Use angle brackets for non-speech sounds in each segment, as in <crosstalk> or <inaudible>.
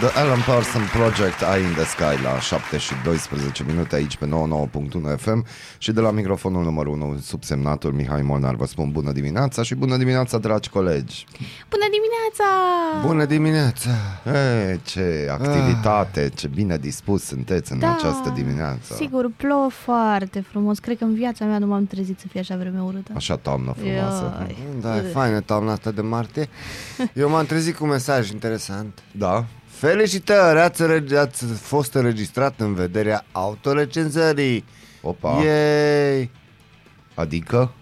The Alan Parson Project Eye in the Sky la 7 și 12 minute aici pe 99.1 FM și de la microfonul numărul 1 subsemnatul Mihai Molnar vă spun bună dimineața și bună dimineața dragi colegi. Bună dimineața! Bună dimineața! Hey, ce activitate, ce bine dispus sunteți în Da, această dimineață. Sigur, plouă foarte frumos. Cred că în viața mea nu m-am trezit să fie așa vreme urâtă. Așa toamnă frumoasă. Ioi. Da, e faină toamna asta de martie. <laughs> Eu m-am trezit cu un mesaj interesant. Da? Felicitări, ați, reg- ați fost înregistrat în vederea autorecenzării. Opa. Yay! Adică?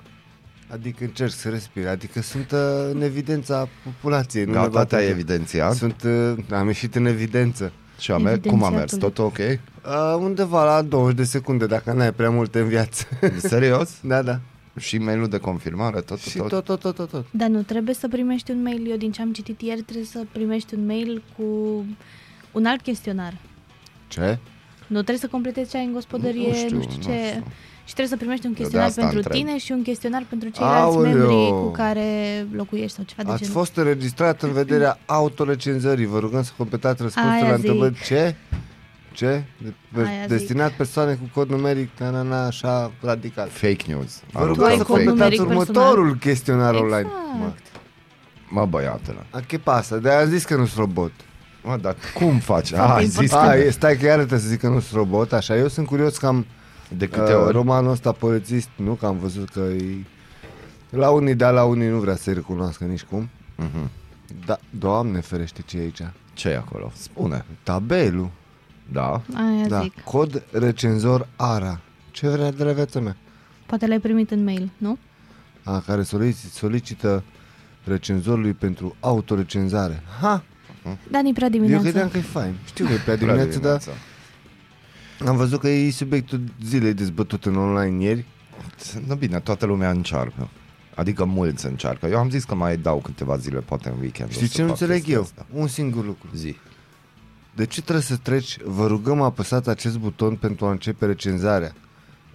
Adică încerc să respir, adică sunt uh, în evidența populației. Nu Gata, ne bate te-ai joc. evidențiat? Sunt, uh, am ieșit în evidență. Și a mers, cum a mers? Tot ok? Uh, undeva la 20 de secunde, dacă n-ai prea multe în viață. Serios? <laughs> da, da. Și mail-ul de confirmare, tot, Și tot, tot, tot, tot, tot, tot. Dar nu trebuie să primești un mail. Eu din ce am citit ieri trebuie să primești un mail cu un alt chestionar. Ce? Nu trebuie să completezi ce ai în gospodărie, Nu știu, nu știu ce... nu știu. Și trebuie să primești un de chestionar asta pentru întreb. tine și un chestionar pentru ceilalți Aoleo! membri cu care locuiești sau ceva de Ați genul. fost înregistrat în vederea <clears throat> autorecenzării. Vă rugăm să completați răspunsul Aia la zic. întrebări. Ce? Ce? De- pe- Aia zic. destinat persoane cu cod numeric, na, na, na, așa radical. fake news. Vă Am rugăm ai să cod fake. completați numeric următorul chestionar online. Exact. Mă, Mă, băiatele. a, ce pasă? De am zis că nu sunt robot. Mă, dar cum faci? Foarte A, ai zis A, că... e, stai că iară trebuie să zic că nu sunt robot, așa. Eu sunt curios cam De câte ori? romanul ăsta polițist, nu că am văzut că e... La unii da, la unii nu vrea să-i recunoască nici cum. Mhm. Da, doamne ferește ce e aici. ce e acolo? Spune. Tabelul. Da? Aia Da, zic. cod recenzor ARA. Ce vrea de la viața mea? Poate l-ai primit în mail, nu? A, care solici- solicită recenzorului pentru autorecenzare. Ha! Dani, prea Eu dimineața. credeam că e fain. Știu că e prea Prea dimineață, dar dimineața. am văzut că e subiectul zilei dezbătut în online ieri. Nu bine, toată lumea încearcă. Adică mulți încearcă. Eu am zis că mai dau câteva zile, poate în weekend. o Știi să ce nu fac înțeleg chestia eu? asta. Un singur lucru. Zi. De ce trebuie să treci? Vă rugăm apăsați acest buton pentru a începe recenzarea.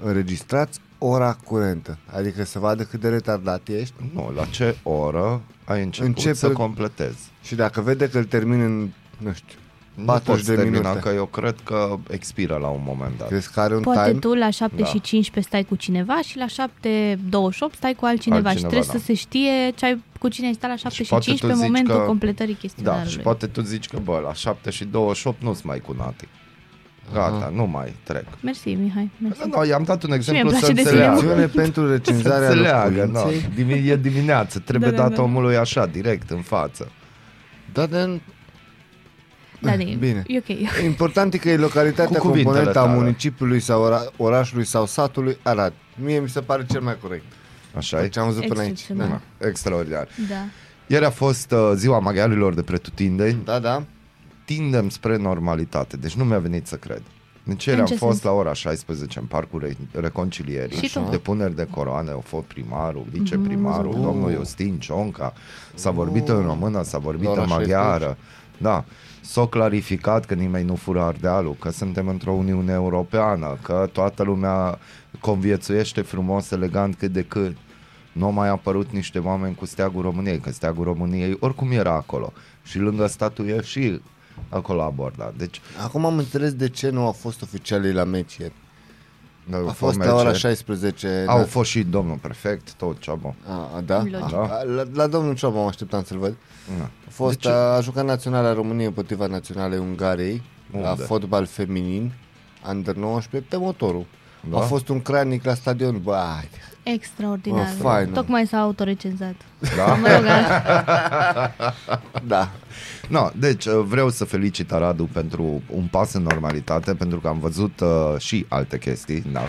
Înregistrați ora curentă. Adică să vadă cât de retardat ești Nu, la ce oră ai început Începe- să completezi? și dacă vede că îl termin în, nu știu, Nu 40 poți de termina, minute. că eu cred că expiră la un moment dat. crezi că are un Poate time? tu la 7 Da. și 15 stai cu cineva și la 7 28 stai cu altcineva, Altcineva, și trebuie da. să se știe ce ai, cu cine ai stat la 7 și, poate tu 15 în zici momentul că- completării Da, chestionarului. și poate tu zici că, bă, la 7 și 28 nu-ți mai cu nati. Gata, nu mai trec. Mersi, Mihai. Mersi. Da, i-am dat un exemplu mie îmi să place de înțeleagă. Secțiune pentru recenzarea Să înțeleagă, da. locuinței. Dimi- E dimineață, trebuie Da, da, dat da. omului așa, direct, în față. Da, dar Dani, Bine. e ok. important e că e localitatea Cu cuvintele componentă a tale. municipiului sau ora, orașului sau satului Arad. Mie mi se pare cel mai corect. Așa e? Ce am văzut până aici. Excepțional. Da. Extraordinar. Da. Ieri a fost uh, ziua maghiarilor de pretutindeni. da, da. Tindem spre normalitate, deci nu mi-a venit să cred. Deci ieri În am ce fost sens? la ora 16 în parcul Re- reconcilierii. Și tu? Depuneri de coroane, au fost primarul, viceprimarul, Mm. domnul Iustin Cionca. S-a vorbit în română, s-a vorbit La ora în 16. maghiară. Da. S-a clarificat că nimeni nu fură Ardealul, că suntem într-o Uniune Europeană, că toată lumea conviețuiește frumos, elegant cât de cât. Nu au mai apărut niște oameni cu steagul României, că steagul României oricum era acolo. Și lângă statul e și acolo abordat. Deci, Acum am înțeles de ce nu au fost oficialii la meci ieri. Da, A fost mece. la ora 16. Au da. fost și domnul prefect, tot ceabă. A, a, da? Logic. Da. A, La, la domnul Cioba mă așteptam să-l văd. Na. A, fost, Deci- a, a jucat naționala României împotriva naționalei Ungariei la Unde? fotbal feminin, under 19, pe motorul. Da? A fost un cranic la stadion, bă, haide. Extraordinar. Oh, fain. Tocmai s-a autorecenzat. Da? <laughs> Mă rog, a- <laughs> Da. No, deci uh, vreau să felicit Aradu pentru un pas în normalitate, pentru că am văzut uh, și alte chestii, da.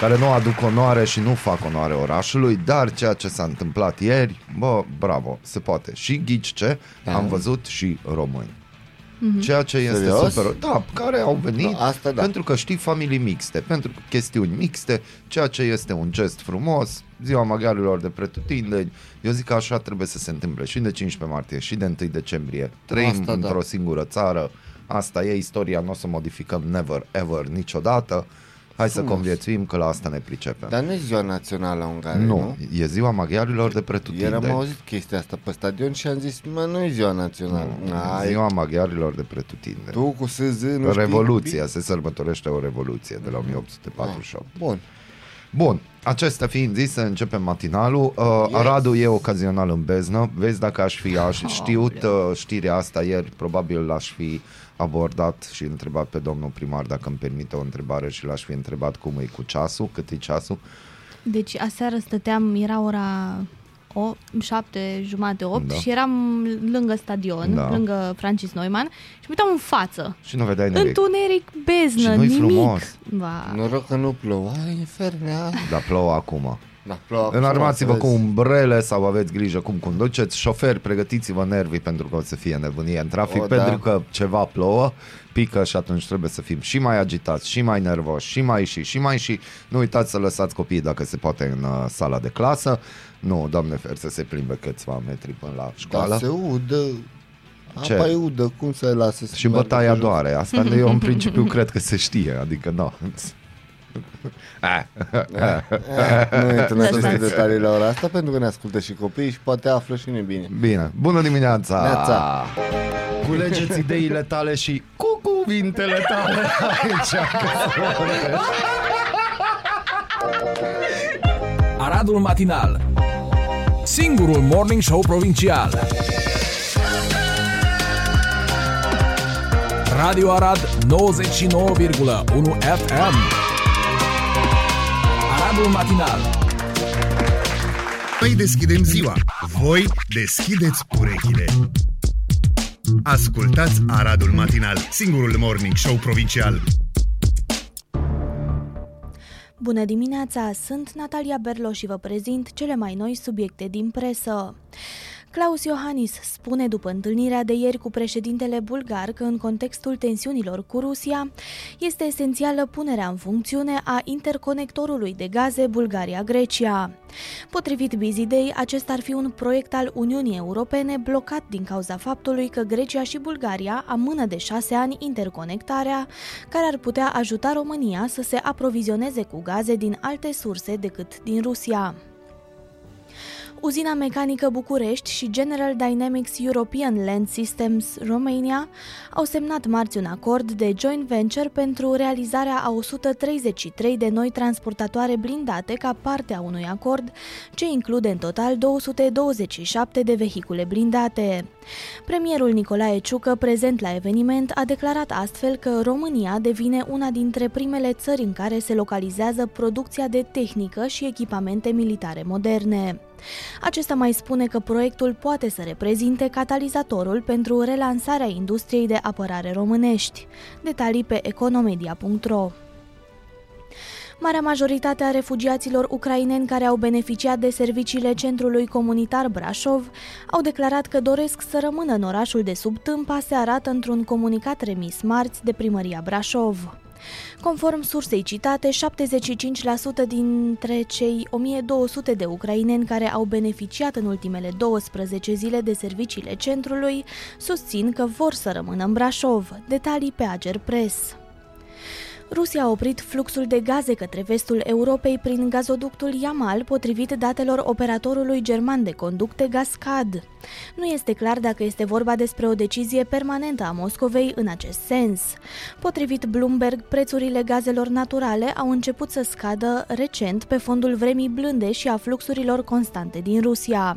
care nu aduc onoare și nu fac onoare orașului, dar ceea ce s-a întâmplat ieri, bă, bravo, se poate. Și ghici ce, Da. am văzut și români. Ceea ce este Serios? super. Da, care au venit Da, asta da. pentru că știi familii mixte, pentru chestiuni mixte, ceea ce este un gest frumos, ziua maghiarilor de pretutindeni, eu zic că așa trebuie să se întâmple și de 15 martie și de 1 decembrie. Trăim Asta da. într-o singură țară, asta e istoria, nu o să modificăm never, ever, niciodată. Hai să Frumos. conviețuim că la asta ne pricepem. Dar nu e ziua națională a Ungariei, nu? nu, e ziua maghiarilor de Ieri pretutindeni. am auzit chestia asta pe stadion și am zis, mă, nu e ziua națională. Ai, Ziua maghiarilor de pretutindeni. tu cu SZ, nu Revoluția, se sărbătorește o revoluție de la 1848. știi? Bun. Bun, acestea fiind zise, începem matinalul. Uh, Yes. yes. Aradul e ocazional în beznă. Vezi dacă aș fi aș știut uh, știrea asta ieri, probabil l-aș fi abordat și întrebat pe domnul primar dacă îmi permite o întrebare și l-aș fi întrebat cum e cu ceasul, cât e ceasul. Deci aseară stăteam, era ora 8, 7, jumate, 8 Da. și eram lângă stadion, Da. lângă Francis Neumann și mă uitam în față. Și nu vedeai nimic. Întuneric, beznă, Și nu-i nimic. frumos. Ba, Noroc că nu plouă. Ai, infernea. Dar plouă acum. Da, plouă. Înarmați-vă acum, cu să vezi. umbrele sau aveți grijă cum conduceți. Șoferi, pregătiți-vă nervii pentru că o să fie nebunie în trafic, O, pentru da. că ceva plouă, pică și atunci trebuie să fim și mai agitați, și mai nervoși, și mai și, și mai și. Nu uitați să lăsați copiii dacă se poate în uh, sala de clasă. Nu, doamne fer, să se plimbe câțiva metri până la școală. Da, se udă. Ce? Apa e udă, cum să lasă să Și meargă bătaia pe jos? doare. Asta eu în principiu cred că se știe, adică nu. Ah. <laughs> Nu intru în aceste Lăsați. detalii la ora asta pentru că ne ascultă și copiii și poate află și nu bine. Bine, bună dimineața! Neața. Culegeți ideile tale și cu cuvintele tale aici. că se vorbește. Aradul Matinal Singurul Morning Show Provincial Radio Arad 99,1 FM Aradul Matinal Noi deschidem ziua, voi deschideți urechile. Ascultați Aradul Matinal, singurul morning show provincial. Bună dimineața, sunt Natalia Berlo și vă prezint cele mai noi subiecte din presă. Klaus Iohannis spune după întâlnirea de ieri cu președintele bulgar că în contextul tensiunilor cu Rusia este esențială punerea în funcțiune a interconectorului de gaze Bulgaria-Grecia. Potrivit Busy Day, acesta ar fi un proiect al Uniunii Europene blocat din cauza faptului că Grecia și Bulgaria amână de șase ani interconectarea, care ar putea ajuta România să se aprovizioneze cu gaze din alte surse decât din Rusia. Uzina Mecanică București și General Dynamics European Land Systems Romania au semnat marți un acord de joint venture pentru realizarea a 133 de noi transportatoare blindate ca parte a unui acord ce include în total 227 de vehicule blindate. Premierul Nicolae Ciucă, prezent la eveniment, a declarat astfel că România devine una dintre primele țări în care se localizează producția de tehnică și echipamente militare moderne. Acesta mai spune că proiectul poate să reprezinte catalizatorul pentru relansarea industriei de apărare românești. Detalii pe economedia.ro Marea majoritate a refugiaților ucraineni care au beneficiat de serviciile Centrului Comunitar Brașov au declarat că doresc să rămână în orașul de sub Tâmpa, se arată într-un comunicat remis marți de primăria Brașov. Conform sursei citate, 75% dintre cei 1200 de ucraineni care au beneficiat în ultimele 12 zile de serviciile centrului susțin că vor să rămână în Brașov. Detalii pe Ager Press. Rusia a oprit fluxul de gaze către vestul Europei prin gazoductul Yamal, potrivit datelor operatorului german de conducte Gascad. Nu este clar dacă este vorba despre o decizie permanentă a Moscovei în acest sens. Potrivit Bloomberg, prețurile gazelor naturale au început să scadă recent pe fondul vremii blânde și a fluxurilor constante din Rusia.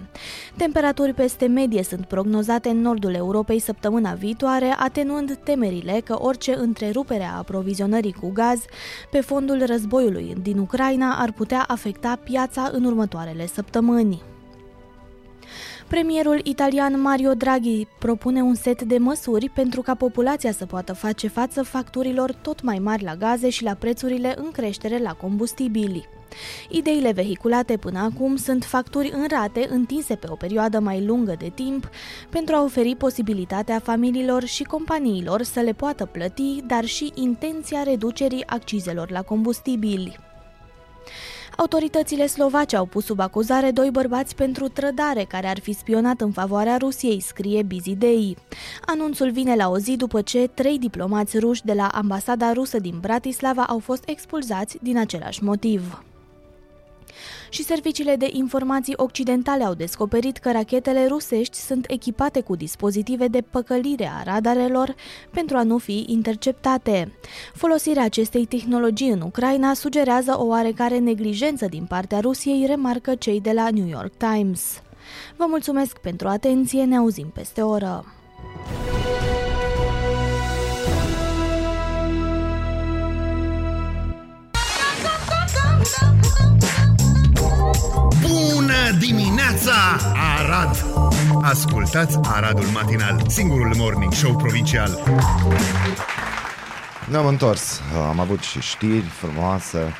Temperaturi peste medie sunt prognozate în nordul Europei săptămâna viitoare, atenuând temerile că orice întrerupere a aprovizionării cu gaz pe fondul războiului din Ucraina ar putea afecta piața în următoarele săptămâni. Premierul italian Mario Draghi propune un set de măsuri pentru ca populația să poată face față facturilor tot mai mari la gaze și la prețurile în creștere la combustibili. Ideile vehiculate până acum sunt facturi în rate întinse pe o perioadă mai lungă de timp pentru a oferi posibilitatea familiilor și companiilor să le poată plăti, dar și intenția reducerii accizelor la combustibili. Autoritățile slovace au pus sub acuzare doi bărbați pentru trădare care ar fi spionat în favoarea Rusiei, scrie Busy Day. Anunțul vine la o zi după ce trei diplomați ruși de la ambasada rusă din Bratislava au fost expulzați din același motiv și serviciile de informații occidentale au descoperit că rachetele rusești sunt echipate cu dispozitive de păcălire a radarelor pentru a nu fi interceptate. Folosirea acestei tehnologii în Ucraina sugerează o oarecare neglijență din partea Rusiei, remarcă cei de la New York Times. Vă mulțumesc pentru atenție, ne auzim peste o oră. Bună dimineața, Arad! Ascultați Aradul Matinal, singurul morning show provincial. Ne-am întors. Am avut și știri frumoase,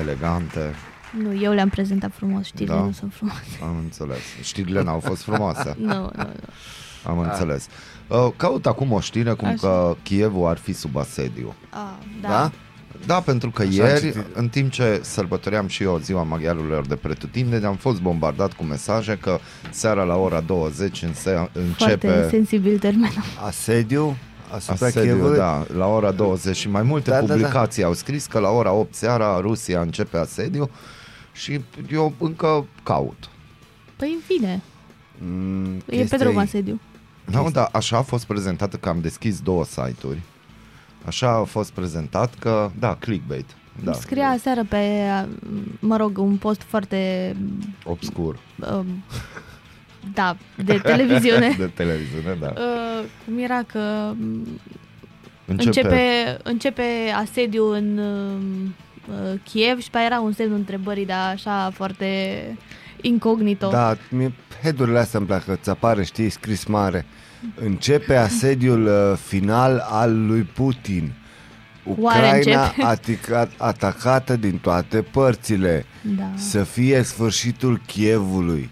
elegante. Nu, eu le-am prezentat frumos, știrile Da. nu sunt frumoase. Am înțeles. Știrile n-au fost frumoase. <laughs> Nu, nu, nu. Am înțeles. Uh, Caut acum o știre cum Așa. că Kievul ar fi sub asediu. A, da. Da? Da, pentru că Așa am ieri, citit. în timp ce sărbătoream și eu ziua maghiarurilor de pretutindeni, am fost bombardat cu mesaje că seara la ora 20 înse- Foarte începe sensibil termenul. Asediu asupra asediu, Chievului? da, la ora 20 și mai multe Da, da, da. publicații au scris că la ora 8 seara Rusia începe asediu și eu încă caut. Păi vine, Mm, e pe chestia drum e- asediu. Nu, dar așa a fost prezentată că am deschis două site-uri. Așa a fost prezentat că, da, clickbait. Da, Da. Scria aseară pe, mă rog, un post foarte, obscur. um, da, de televiziune. <laughs> De televiziune, da. Uh, cum era că um, Începe, începe, începe asediu în um, uh, Kiev și pe aia era un semn întrebării, dar așa foarte incognito. Da, mie headurile astea îmi plac, că ți apare, știi, scris mare. Începe asediul uh, final al lui Putin. Oare Ucraina începe? atica, atacată din toate părțile. Da. Să fie sfârșitul Chievului.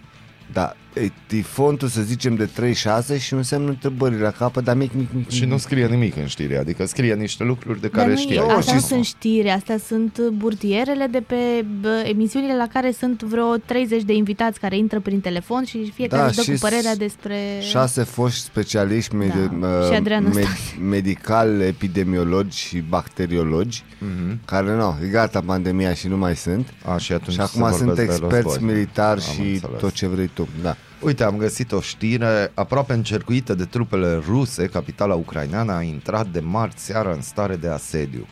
Da, e, e fontul, să zicem, de 36 și un semn întrebării la capăt, dar mic, mic, mic. Și nu scrie nimic în știre, adică scrie niște lucruri de Dar care nu, știai. e- astea și- nu sunt știri, astea sunt burtierele de pe bă, emisiunile la care sunt vreo 30 de invitați care intră prin telefon și fiecare Da, își dă și cu părerea s- despre... Șase foști specialiști med- Da, uh, și Adrian med- Năstase. medical, epidemiologi și bacteriologi, Mhm. care nu, e gata pandemia și nu mai sunt. A, și atunci și acum se sunt vorbesc de experți război. militari Am și înțeles. tot ce vrei tu. Da. Uite, am găsit o știre aproape încercuită de trupele ruse, capitala ucraineană a intrat de marți seara în stare de asediu.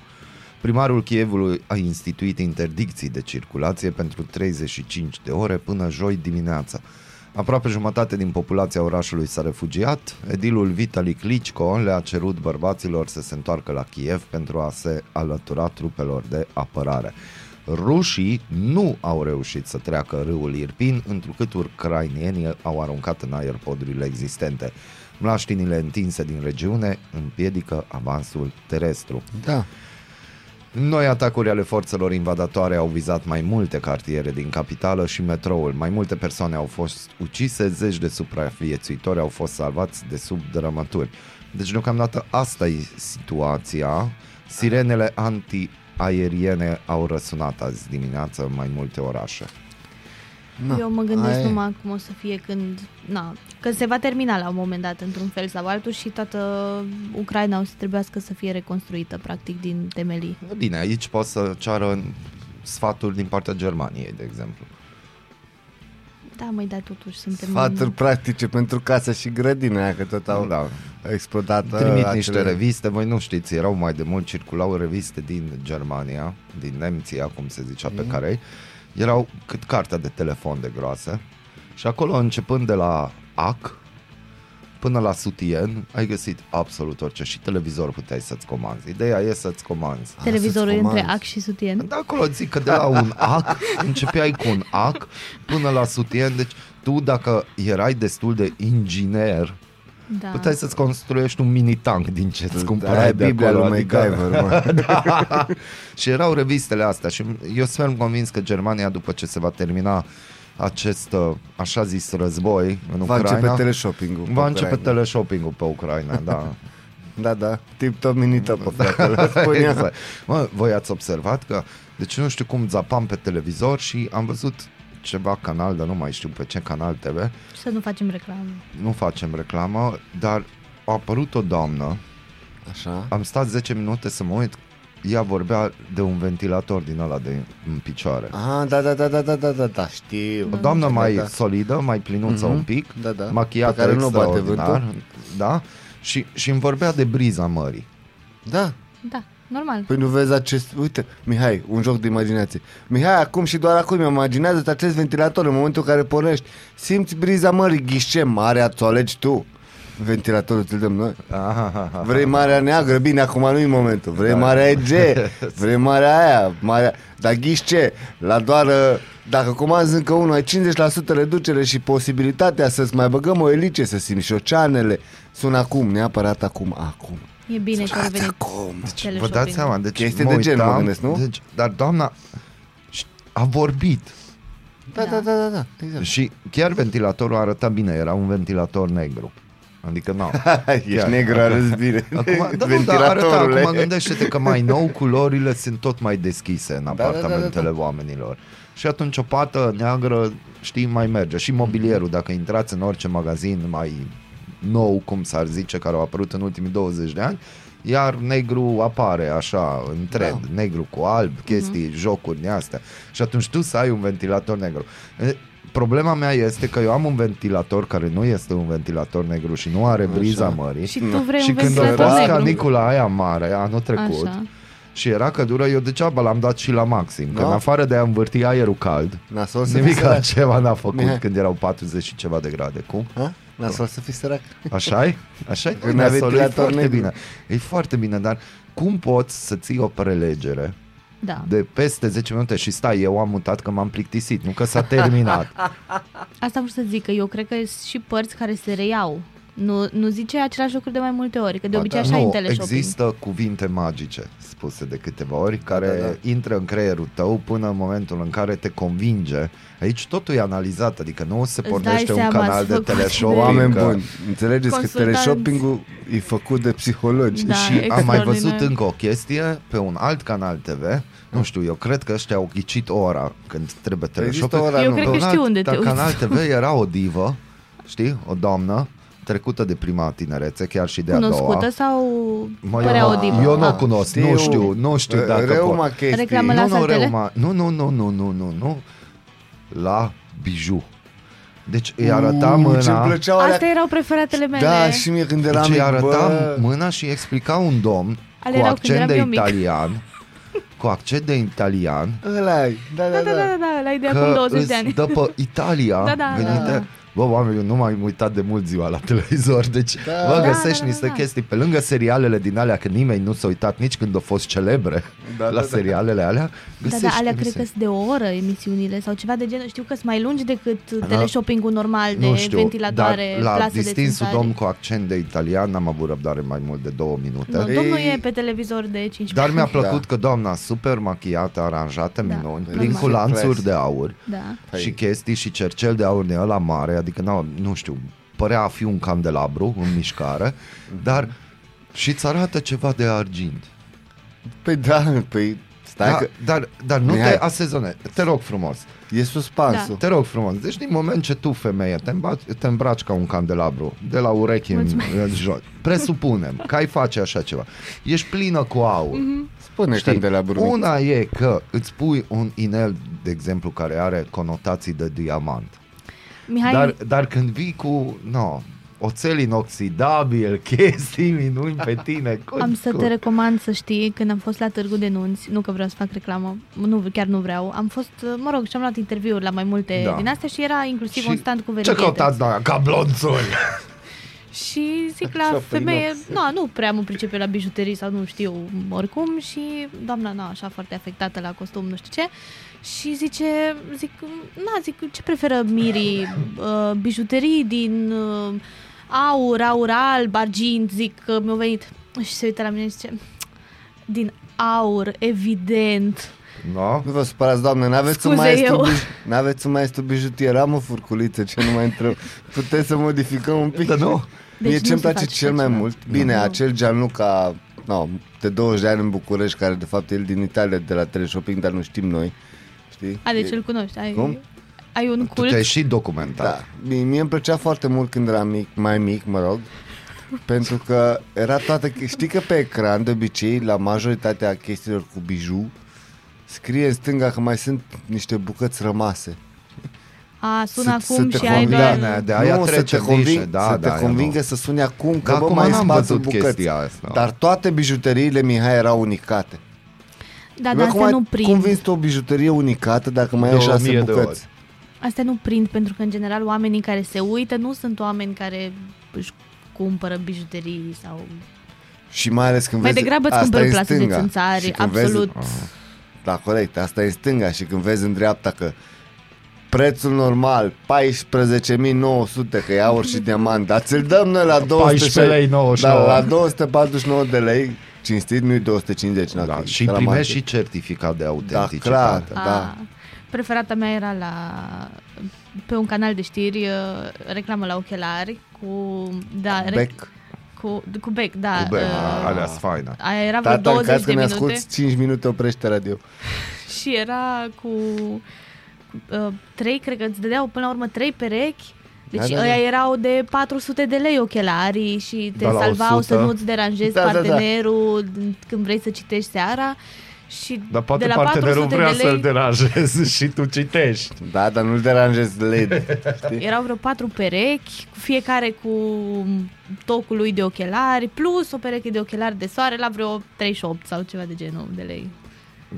Primarul Kievului a instituit interdicții de circulație pentru 35 de ore până joi dimineața. Aproape jumătate din populația orașului s-a refugiat. Edilul Vitali Klitschko le-a cerut bărbaților să se întoarcă la Kiev pentru a se alătura trupelor de apărare. Rușii nu au reușit să treacă râul Irpin, întrucât ucrainienii au aruncat în aer podurile existente. Mlaștinile întinse din regiune împiedică avansul terestru. Da. Noi atacuri ale forțelor invadatoare au vizat mai multe cartiere din capitală și metroul. Mai multe persoane au fost ucise, zeci de supraviețuitori au fost salvați de sub dărâmături. Deci deocamdată asta e situația. Sirenele anti-aeriene au răsunat azi dimineață în mai multe orașe. Na, Eu mă gândesc aia e. numai cum o să fie când... Na, că se va termina la un moment dat într-un fel sau altul și toată Ucraina o să trebuiască să fie reconstruită practic din temelii. Bine, aici pot să ceară sfaturi din partea Germaniei, de exemplu. Da, mai da, totuși suntem... Sfaturi practice pentru casă și grădină, aia, că tot au Da. explodat. uh, Trimit acele- niște reviste, voi nu știți, erau mai de mult, circulau reviste din Germania, din Nemția, cum se zicea Mhm. pe care erau cât cartea de telefon de groase și acolo începând de la AC până la sutien, ai găsit absolut orice și televizor puteai să-ți comanzi. Ideea e să-ți comanzi. Televizorul să-ți între comanzi. ac și sutien. Da, acolo zic că de la un ac începeai cu un ac până la sutien, deci tu dacă erai destul de inginer, Da. Puteai să-ți construiești un mini-tank din ce îți Aia e cumpărai de Biblia acolo. lui adică- MacGyver, mă. <laughs> <laughs> da. Și erau revistele astea și eu sunt ferm convins că Germania, după ce se va termina acest, uh, așa zis, război în Va Ucraina, începe teleshopping-ul. pe va începe Ucraina. teleshopping-ul pe Ucraina, da. <laughs> da, da, tip top mini top, fratele, spunea. <laughs> exact. Mă, voi ați observat că, deci nu știu cum zapam pe televizor și am văzut ceva canal, dar nu mai știu pe ce canal TV, Să nu facem reclamă. nu facem reclamă, dar a apărut o doamnă, Așa. am stat 10 minute să mă uit, ea vorbea de un ventilator din ăla de în picioare. Ah, da, da, da, da, da, da, da, da, știu. O doamnă Da, mai da. solidă, mai plinuță Mhm. un pic, Da, da. machiată Pe care nu bate extraordinar, vântul. da? Și, și îmi vorbea de briza mării. Da, Da, normal. Păi nu vezi acest... Uite, Mihai, un joc de imaginație. Mihai, acum și doar acum imaginează acest ventilator în momentul în care pornești. Simți briza mării, ghișe marea, ți-o alegi tu. Ventilatorul ți-l dăm noi. Aha, Vrei marea neagră? Bine, acum nu-i momentul. Vrei Da. marea EG? <laughs> Vrei marea aia? Marea... Dar ghișe, la doar... uh, Dacă comanzi încă unul, ai 50% reducere și posibilitatea să-ți mai băgăm o elice, să simți și oceanele. Sună acum, neapărat acum. Acum. E bine că ai venit. acum. Vă teleshopping. dați seama, deci Chestii mă de gen, mă uitam, gândesc, nu? Deci, dar doamna ș- a vorbit Da, da, da, da, da. Exact. și chiar ventilatorul arăta bine, era un ventilator negru. Adică nu. <laughs> Ești negru, arăți bine. <laughs> Acum, da, nu, dar arăta, acum gândește-te că mai nou culorile sunt tot mai deschise în da, da, apartamentele da, da. oamenilor. Și atunci o pată neagră, știi, mai merge. Și mobilierul, dacă intrați în orice magazin mai nou, cum s-ar zice, care au apărut în ultimii 20 de ani, iar negru apare așa, în trend, da. negru cu alb, chestii, mm-hmm. jocuri din astea. Și atunci tu să ai un ventilator negru. E, Problema mea este că eu am un ventilator care nu este un ventilator negru și nu are briza mării. Și tu vrei și un când a ventilator fost negru. canicula aia mare anul trecut Așa. și era căldură, eu degeaba l-am dat și la maxim. Că Da. în afară de a învârti aerul cald, Nasol să nimic fii sărac. altceva n-a făcut Mihai. când erau 40 și ceva de grade. Cum? Ha? Nasol să fii sărac. așa e? așa e? Când Da, ai Sol, e ventilator foarte negru. bine. E foarte bine, dar cum poți să ții o prelegere Da. de peste 10 minute și stai, eu am mutat că m-am plictisit, nu că s-a terminat. <laughs> Asta vreau să zic, că eu cred că sunt și părți care se reiau. Nu, nu zice același lucru de mai multe ori, că de Ba obicei da, așa e nu, în teleshopping. există cuvinte magice spuse de câteva ori care Da, da, da, da. intră în creierul tău până în momentul în care te convinge. Aici totul e analizat, adică nu se Îți pornește dai un seama, canal ați de făcut teleshopping. Oameni că- buni, înțelegeți că Consultanți. teleshopping-ul e făcut de psihologi. Da, și am mai văzut extraordinar. încă o chestie pe un alt canal TV. Nu știu, eu cred că ăștia au ghicit ora când trebuie Există teleshopping. ora, Eu nu. cred Pe că un știu alt unde te uiți. canal TV <laughs> era o divă, știi, o doamnă trecută de prima tinerețe, chiar și de a doua. Cunoscută sau Mă, părea eu, o divă? eu nu o Ah. cunosc, nu știu, nu știu dacă pot. Reuma chestii. Reclamă la nu, nu, saltele? reuma, nu, nu, nu, nu, nu, nu, nu, la bijou. Deci îi arăta Uh, mâna, Ce-mi plăceau alea. Astea erau preferatele mele. Da, și mie când eram deci îi mic, arăta bă, mâna și îi explica un domn Ale cu erau când accent de eram eu mic. italian, <laughs> cu accent de italian, ăla-i, da, Da, da, da, da, da, da, la ideea acum că 20 de îți ani. dă pe Italia <laughs> Da, da, venite. da. Bă, oameni, eu nu m-am uitat de mult ziua la televizor, deci Da. vă Da, găsești da, da, niște da. chestii pe lângă serialele din alea, că nimeni nu s-a uitat nici când au fost celebre Da, la da, da. serialele alea. Da, Găsești da, alea cred niște- că sunt de o oră emisiunile sau ceva de genul. Știu că sunt mai lungi decât teleshopping-ul normal de nu știu, ventilatoare, dar la plase de distinsul țânțare. domn cu accent de italian n-am avut răbdare mai mult de două minute. Nu, domnul Ei- e pe televizor de 5 Dar mi-a Da. plăcut că doamna super machiată, aranjată, Da, minuni, normal. plin cu lanțuri Classic. de aur Da. Păi. și chestii și cercel de aur din ăla mare, adică nu, nu știu, părea a fi un candelabru în mișcare, dar și îți arată ceva de argint. Păi da, păi stai Da, că dar, dar nu Mihai. te asezone, te rog frumos, e suspansul. te rog frumos. Deci din moment ce tu, femeie, te îmbraci, te îmbraci ca un candelabru, de la urechi în, în jos, presupunem că ai face așa ceva, ești plină cu aur, Spune Știi, candelabru. mic. una e că îți pui un inel, de exemplu, care are conotații de diamant. Mihai, Dar, dar când vii cu, no, oțel inoxidabil, <laughs> chestii minuni pe tine, cu, am să cu- te recomand să știi, când am fost la Târgu de Nunți, nu că vreau să fac reclamă, nu, chiar nu vreau, am fost, mă rog, și-am luat interviuri la mai multe Da. din astea și era inclusiv Și un stand cu Ce verighete. căutați noi? Ca blonțuri! Și zic la Așa, pe femeie, inox. nu, nu prea mă pricepe la bijuterii sau nu știu oricum și doamna, nu, așa foarte afectată la costum, nu știu ce. Și zice, zic, na, zic, ce preferă mirii? Uh, bijuterii din uh, aur, aur alb, argint, zic că mi-au venit. Și se uită la mine și zice, din aur, evident. No? Nu vă supărați, doamne, n-aveți un Scuze, maestru, eu. bij- n-aveți un maestru bijutier, am o furculiță, ce nu mai intră. Puteți să modificăm un pic? Da, nu? Deci Mie nu ce-mi se place face cel așa mai ceva. mult, bine, Nu. acel Gianluca, no, de 20 de ani în București, care de fapt e el din Italia, de la teleshopping, dar nu știm noi. Știi? A, deci E- îl cunoști. Ai, Cum? ai un Tu cult. te-ai și documentat. Da, mie, mie îmi plăcea foarte mult când eram mic, mai mic, mă rog, <laughs> pentru că era toată, știi că pe ecran de obicei la majoritatea chestiilor cu biju scrie în stânga că mai sunt niște bucăți rămase. A, sună Să- acum să te și ai convingă. doar... Da, de aia nu, să trece te, în conving, nișe, da, să da, te eu convingă nu. să suni acum că Dar bă, acum mai n-am sunt patru văzut bucăți. chestia asta. Dar toate bijuteriile Mihai erau unicate. Da, Eu dar acum astea nu Cum prind. vinzi tu o bijuterie unicată dacă mai ai De o șase mie de bucăți? ori. Astea nu prind pentru că, în general, oamenii care se uită nu sunt oameni care își cumpără bijuterii sau... Și mai ales când Mai vezi degrabă îți asta cumperi e în plase de stânga. țânțari, Și când absolut. Vezi, da, corect, asta e în stânga și când vezi în dreapta că prețul normal 14.900 că e aur și diamant, dar ți-l dăm noi la 200 lei 99. Da, la 249 de lei, cinstit, nu-i 250. n-ar Da, fi, și de la primești market. și certificat de Da, autenticitate. clar, da. A, Preferata mea era la pe un canal de știri uh, reclamă la ochelari cu da, rec- Bec. cu cu bec, da. Cu bec, uh, alea faină. aia era vreo Tata, în 20 caz că de ne minute asculti 5 minute, oprește radio. <laughs> și era cu uh, trei, cred că îți dădeau până la urmă trei perechi deci Da, da, da, ăia da. erau de 400 de lei ochelarii și te Da, la salvau 100. să nu-ți deranjezi Da, da, da. partenerul când vrei să citești seara și Dar poate de la partenerul 400 vrea de lei să-l deranjezi <laughs> și tu citești. Da, dar nu-l deranjezi LED. Știi? Erau vreo patru perechi, fiecare cu tocul lui de ochelari, plus o pereche de ochelari de soare la vreo 38 sau ceva de genul de lei.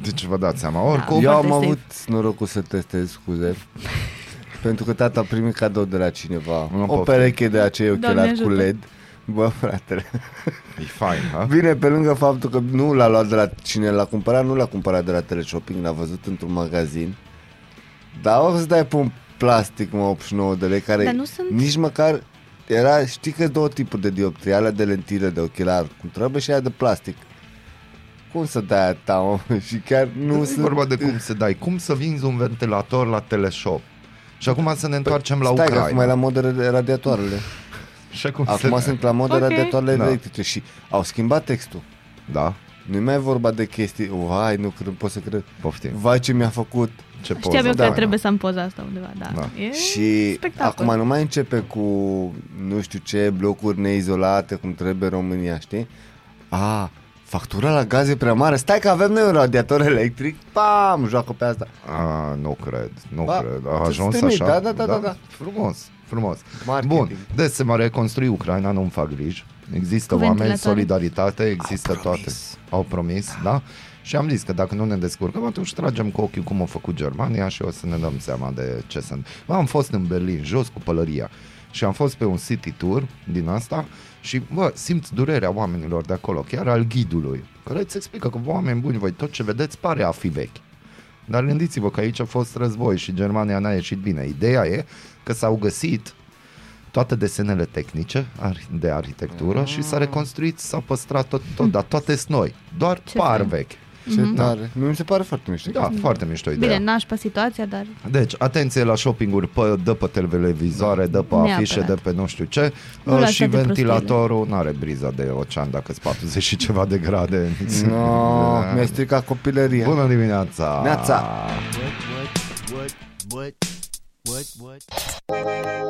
Deci vă dați seama, oricum... Eu am foarte avut norocul să testez, scuze. <laughs> Pentru că tata a primit cadou de la cineva Nu o poftim. pereche de acei Doamne ochelari cu ajută. LED. Bă, fratele. E fain, ha? Bine, pe lângă faptul că nu l-a luat de la cine l-a cumpărat, nu l-a cumpărat de la teleshopping, l-a văzut într-un magazin. Dar o să dai pe un plastic, mă, 89 de lei, care Dar nu sunt- nici măcar era, știi că două tipuri de dioptrii, alea de lentile de ochelar, cum trebuie și aia de plastic. Cum să dai aia ta, mă? Și chiar nu Nu e sunt... vorba de cum să dai, cum să vinzi un ventilator la teleshop. Și acum să ne întoarcem la Stai, că Ucraina. acum e la modă ra- radiatoarele. <laughs> Și acum Acum să... sunt la modă Ok. radiatoarele Da. electrice și au schimbat textul. Da, Nu-i mai vorba de chestii, vai, nu cred, pot să cred. poftim. Vai ce mi-a făcut. Ce poză. Știam eu că da. trebuie să am poza asta undeva, da. Da. E Și spectacol. acum nu mai începe cu nu știu ce blocuri neizolate cum trebuie România, știi? A, factura la gaz e prea mare. Stai că avem noi un radiator electric. Pam, joacă pe asta. A, nu cred, nu Ba, cred. A ce ajuns sistemic, așa? da, da, da, da, da. Frumos, frumos. Marketing. Bun, deci se va reconstrui Ucraina, nu-mi fac griji. Există Cu oameni, ventilatoare. solidaritate, există toate. Au promis, da? Și am zis că dacă nu ne descurcăm, atunci tragem cu ochiul cum a făcut Germania și o să ne dăm seama de ce sunt. Bă, am fost în Berlin, jos cu pălăria și am fost pe un city tour din asta și, bă, simți durerea oamenilor de acolo, chiar al ghidului, care îți explică că, oameni buni, voi tot ce vedeți pare a fi vechi. Dar gândiți-vă că aici a fost război și Germania n-a ieșit bine. Ideea e că s-au găsit toate desenele tehnice ar- de arhitectură și s-a reconstruit, s-a păstrat tot, tot dar toate sunt noi, doar Ce par fain. vechi. Ce tare. Mi se pare foarte mișto. Da, foarte mișto ideea. Bine, nașpa situația, dar Deci, atenție la shoppinguri, pe, dă pe televizoare, dă pe Neapărat. afișe, dă pe nu știu ce Nu uh, lăsa și de ventilatorul nu are briza de ocean dacă sunt 40 și ceva de grade. No, <laughs> mi-ai stricat copilăria. Bună dimineața! Neața.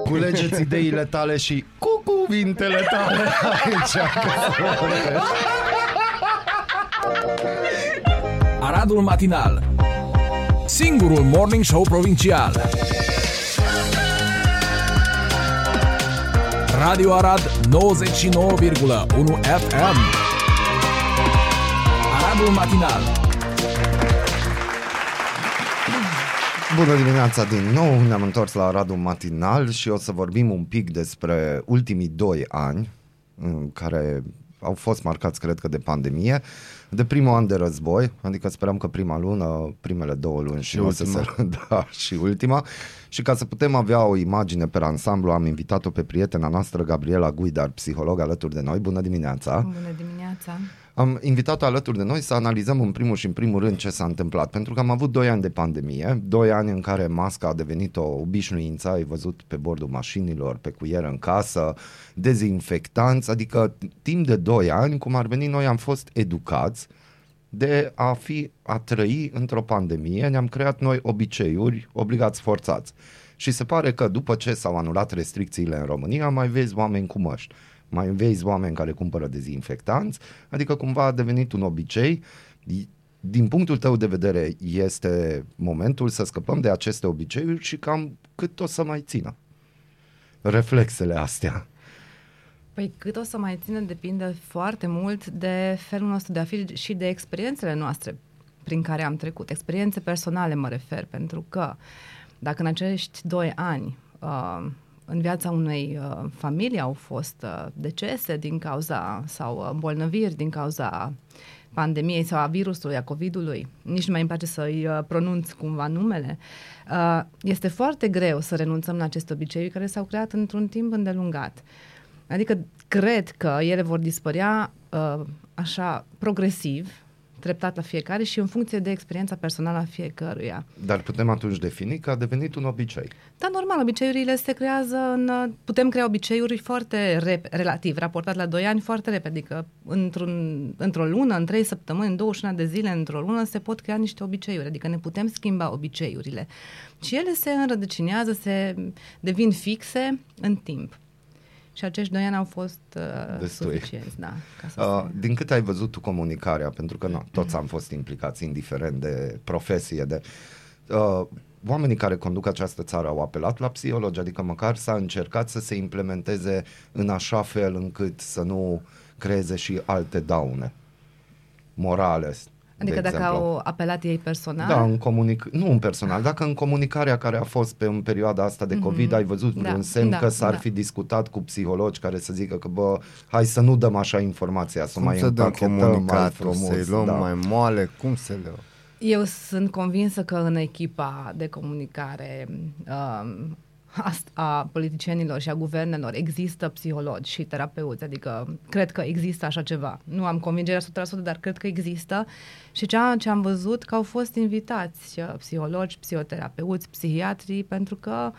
Culegeți ideile tale și cu cuvintele tale <laughs> aici. <laughs> că se vorbește. Aradul Matinal. Singurul Morning Show Provincial. Radio Arad 99,1 FM Aradul Matinal. Bună dimineața din nou, ne-am întors la Aradul Matinal și o să vorbim un pic despre ultimii doi ani în care au fost marcați, cred că, de pandemie, de primul an de război, adică sperăm că prima lună, primele două luni și, Și o să se, <laughs> da, și ultima. Și ca să putem avea o imagine pe ansamblu, am invitat-o pe prietena noastră, Gabriela Guidar, psiholog alături de noi. Bună dimineața! Bună dimineața! Am invitat alături de noi să analizăm în primul și în primul rând ce s-a întâmplat, pentru că am avut doi ani de pandemie, doi ani în care masca a devenit o obișnuință, ai văzut pe bordul mașinilor, pe cuier în casă, dezinfectanți, adică timp de doi ani, cum ar veni, noi am fost educați de a fi, a trăi într-o pandemie, ne-am creat noi obiceiuri obligați forțați. Și se pare că după ce s-au anulat restricțiile în România, mai vezi oameni cu măști mai vezi oameni care cumpără dezinfectanți, adică cumva a devenit un obicei. Din punctul tău de vedere, este momentul să scăpăm de aceste obiceiuri și cam cât o să mai țină reflexele astea. Păi cât o să mai țină depinde foarte mult de felul nostru de a fi și de experiențele noastre prin care am trecut. Experiențe personale mă refer, pentru că dacă în acești doi ani uh, în viața unei uh, familii au fost uh, decese din cauza sau uh, îmbolnăviri din cauza pandemiei sau a virusului, a COVID-ului, nici nu mai îmi place să-i uh, pronunț cumva numele, uh, este foarte greu să renunțăm la aceste obiceiuri care s-au creat într-un timp îndelungat. Adică cred că ele vor dispărea uh, așa progresiv, treptat la fiecare și în funcție de experiența personală a fiecăruia. Dar putem atunci defini că a devenit un obicei. Da, normal, obiceiurile se creează în... Putem crea obiceiuri foarte rep, relativ, raportat la 2 ani, foarte repede, adică într-un, într-o lună, în 3 săptămâni, în 21 de zile, într-o lună, se pot crea niște obiceiuri, adică ne putem schimba obiceiurile. Și ele se înrădăcinează, se devin fixe în timp. Și acești doi ani au fost uh, suficienți, da. Ca să uh, din cât ai văzut tu comunicarea, pentru că nu, toți am fost implicați, indiferent de profesie, de... Uh, oamenii care conduc această țară au apelat la psihologi, adică măcar s-a încercat să se implementeze în așa fel încât să nu creeze și alte daune morale Adică dacă exemplu. au apelat ei personal? Da, în comunic- nu în personal, dacă în comunicarea care a fost pe în perioada asta de COVID mm-hmm. ai văzut da, vreun semn da, că s-ar da. fi discutat cu psihologi care să zică că bă, hai să nu dăm așa informația, să cum mai să dăm mai frumos, să-i luăm da. mai moale, cum să le eu sunt convinsă că în echipa de comunicare um, a politicienilor și a guvernelor există psihologi și terapeuți, adică cred că există așa ceva. Nu am convingerea 100%, dar cred că există și ceea ce am văzut că au fost invitați uh, psihologi, psihoterapeuți, psihiatrii, pentru că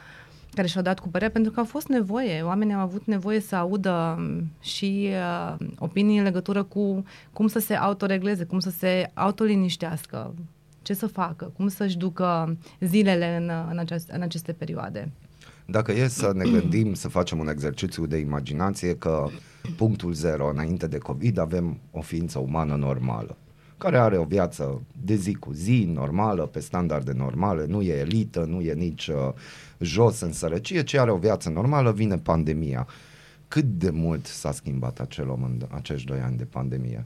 care și-au dat cu părere, pentru că a fost nevoie. Oamenii au avut nevoie să audă um, și uh, opinii în legătură cu cum să se autoregleze, cum să se autoliniștească, ce să facă, cum să-și ducă zilele în, în, aceast, în aceste perioade. Dacă e să ne gândim să facem un exercițiu de imaginație că punctul zero înainte de COVID avem o ființă umană normală care are o viață de zi cu zi, normală, pe standarde normale, nu e elită, nu e nici uh, jos în sărăcie, ci are o viață normală, vine pandemia. Cât de mult s-a schimbat acel om în acești doi ani de pandemie?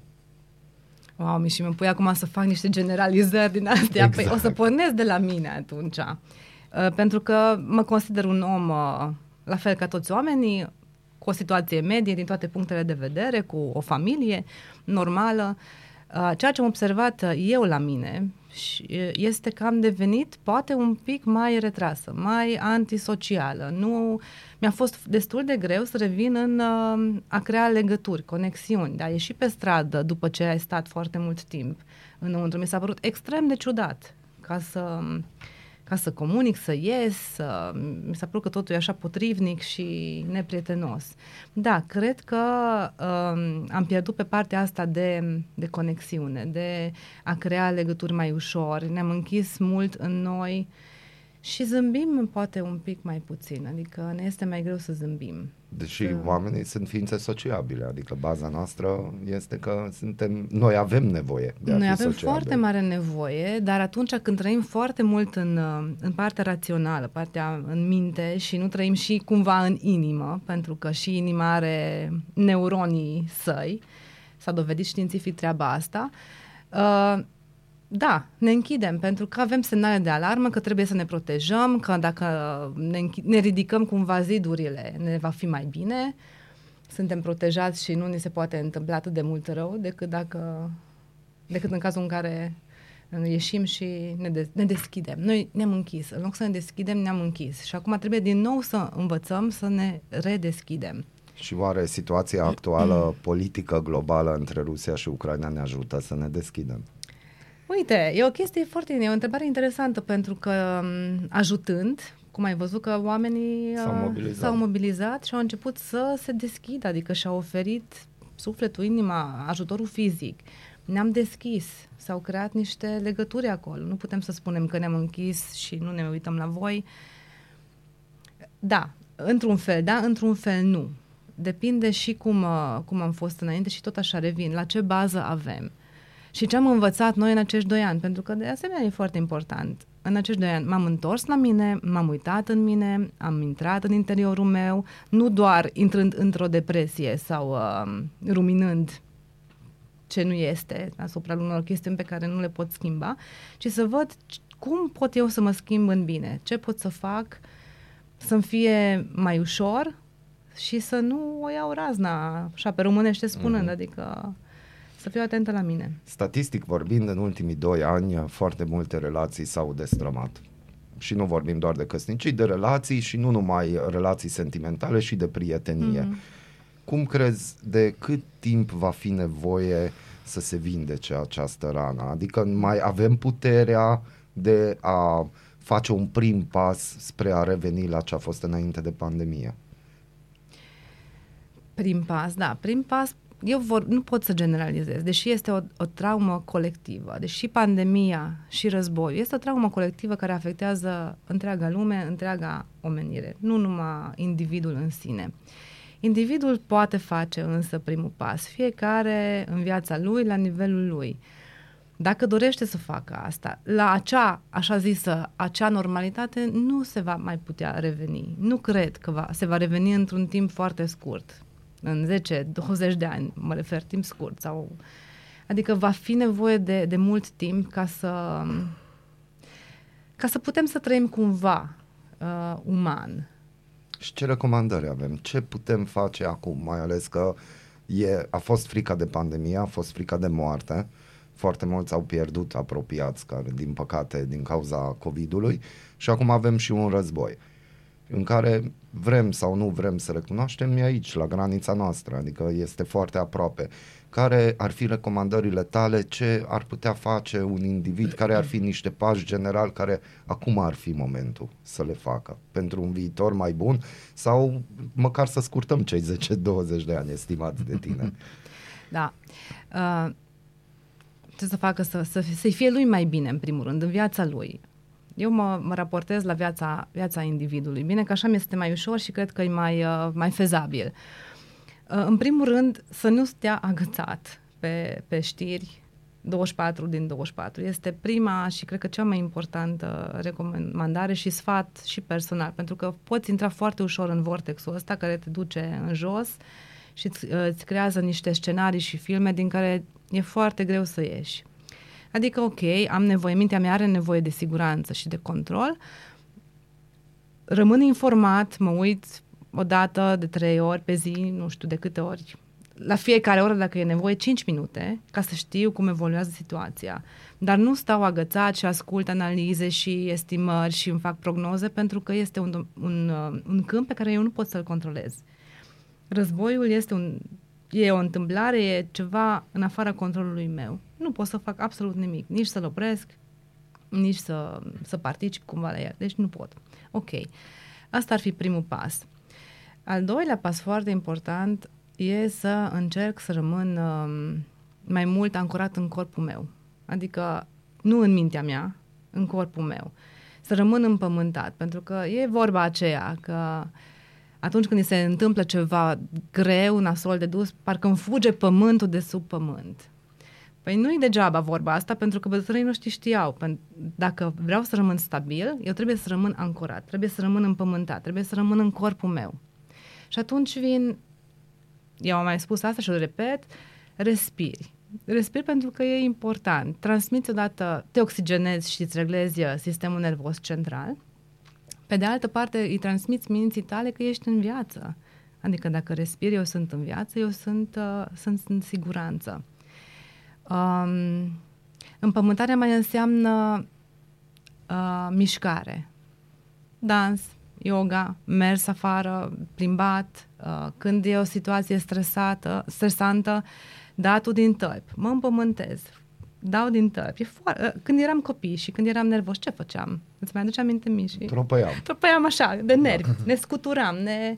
Wow, mi și mă pui acum să fac niște generalizări din astea. Exact. Păi o să exact. pornesc de la mine atunci. Uh, pentru că mă consider un om uh, la fel ca toți oamenii, cu o situație medie din toate punctele de vedere, cu o familie normală. Uh, ceea ce am observat eu la mine este că am devenit poate un pic mai retrasă, mai antisocială. Nu, mi-a fost destul de greu să revin în a crea legături, conexiuni, de a ieși pe stradă după ce ai stat foarte mult timp înăuntru. Mi s-a părut extrem de ciudat ca să ca să comunic, să ies, să... mi s-a părut că totul e așa potrivnic și neprietenos. Da, cred că um, am pierdut pe partea asta de, de conexiune, de a crea legături mai ușor. Ne-am închis mult în noi și zâmbim poate un pic mai puțin, adică ne este mai greu să zâmbim. Deși că... oamenii sunt ființe sociabile, adică baza noastră este că suntem, noi avem nevoie de a Noi fi avem sociabili. foarte mare nevoie, dar atunci când trăim foarte mult în, în partea rațională, partea în minte și nu trăim și cumva în inimă, pentru că și inima are neuronii săi, s-a dovedit științific treaba asta, uh, da, ne închidem pentru că avem semnale de alarmă că trebuie să ne protejăm, că dacă ne, închi- ne ridicăm cumva zidurile, ne va fi mai bine. Suntem protejați și nu ni se poate întâmpla atât de mult rău decât dacă decât în cazul în care ieșim și ne, de- ne deschidem. Noi ne-am închis. În loc să ne deschidem, ne-am închis. Și acum trebuie din nou să învățăm să ne redeschidem. Și oare situația actuală politică globală între Rusia și Ucraina ne ajută să ne deschidem? Uite, e o chestie foarte, e o întrebare interesantă pentru că m, ajutând, cum ai văzut că oamenii S-au uh, mobilizat. s-au mobilizat și au început să se deschidă, adică și-au oferit sufletul, inima, ajutorul fizic. Ne-am deschis, s-au creat niște legături acolo. Nu putem să spunem că ne-am închis și nu ne uităm la voi. Da, într-un fel, da, într-un fel nu. Depinde și cum, uh, cum am fost înainte și tot așa revin. La ce bază avem? Și ce am învățat noi în acești doi ani, pentru că de asemenea e foarte important. În acești doi ani m-am întors la mine, m-am uitat în mine, am intrat în interiorul meu, nu doar intrând într-o depresie sau uh, ruminând ce nu este asupra unor chestiuni pe care nu le pot schimba, ci să văd c- cum pot eu să mă schimb în bine, ce pot să fac să-mi fie mai ușor și să nu o iau razna, așa pe românește spunând, mm-hmm. adică să fiu atentă la mine. Statistic vorbind, în ultimii doi ani, foarte multe relații s-au destrămat. Și nu vorbim doar de căsnicii, de relații și nu numai relații sentimentale și de prietenie. Mhm. Cum crezi de cât timp va fi nevoie să se vindece această rană? Adică mai avem puterea de a face un prim pas spre a reveni la ce a fost înainte de pandemie? Prim pas, da, prim pas, eu vor, nu pot să generalizez, deși este o, o traumă colectivă, deși pandemia și războiul este o traumă colectivă care afectează întreaga lume, întreaga omenire, nu numai individul în sine. Individul poate face însă primul pas, fiecare în viața lui, la nivelul lui. Dacă dorește să facă asta, la acea, așa zisă, acea normalitate nu se va mai putea reveni. Nu cred că va, se va reveni într-un timp foarte scurt. În 10-20 de ani, mă refer, timp scurt. Sau, adică va fi nevoie de, de mult timp ca să, ca să putem să trăim cumva uh, uman. Și ce recomandări avem? Ce putem face acum? Mai ales că e, a fost frica de pandemie, a fost frica de moarte. Foarte mulți au pierdut apropiați, care, din păcate, din cauza COVID-ului. Și acum avem și un război în care vrem sau nu vrem să recunoaștem, e aici, la granița noastră, adică este foarte aproape. Care ar fi recomandările tale? Ce ar putea face un individ? Care ar fi niște pași general care acum ar fi momentul să le facă pentru un viitor mai bun sau măcar să scurtăm cei 10-20 de ani estimați de tine? <laughs> Da. Uh, ce să facă să, să, să-i fie lui mai bine, în primul rând, în viața lui. Eu mă, mă raportez la viața, viața individului. Bine că așa mi este mai ușor și cred că e mai, uh, mai fezabil. Uh, în primul rând, să nu stea agățat pe, pe știri 24 din 24. Este prima și cred că cea mai importantă recomandare și sfat și personal, pentru că poți intra foarte ușor în vortexul ăsta care te duce în jos și îți, uh, îți creează niște scenarii și filme din care e foarte greu să ieși. Adică, ok, am nevoie, mintea mea are nevoie de siguranță și de control, rămân informat, mă uit o dată de trei ori pe zi, nu știu de câte ori, la fiecare oră, dacă e nevoie, 5 minute, ca să știu cum evoluează situația. Dar nu stau agățat și ascult analize și estimări și îmi fac prognoze, pentru că este un, un, uh, un câmp pe care eu nu pot să-l controlez. Războiul este un, e o întâmplare, e ceva în afara controlului meu. Nu pot să fac absolut nimic, nici să-l opresc, nici să, să particip cumva la el. Deci nu pot. Ok. Asta ar fi primul pas. Al doilea pas foarte important e să încerc să rămân um, mai mult ancorat în corpul meu. Adică nu în mintea mea, în corpul meu. Să rămân împământat, pentru că e vorba aceea că atunci când îi se întâmplă ceva greu, nasol de dus, parcă îmi fuge pământul de sub pământ. Păi nu-i degeaba vorba asta, pentru că bătrânii noștri știau. Dacă vreau să rămân stabil, eu trebuie să rămân ancorat, trebuie să rămân împământat, trebuie să rămân în corpul meu. Și atunci vin, eu am mai spus asta și o repet, respiri. Respiri pentru că e important. Transmiți odată, te oxigenezi și îți reglezi uh, sistemul nervos central. Pe de altă parte, îi transmiți minții tale că ești în viață. Adică dacă respiri, eu sunt în viață, eu sunt, uh, sunt în siguranță. Um, împământarea mai înseamnă uh, mișcare, dans, yoga, mers afară, plimbat, uh, când e o situație stresată, stresantă, datul din tălpi, mă împământez, dau din tălpi. E foar- uh, când eram copii și când eram nervos, ce făceam? Îți mai aduce aminte, Miși? Tropăiam. Tropăiam așa, de nervi, ne scuturam, ne,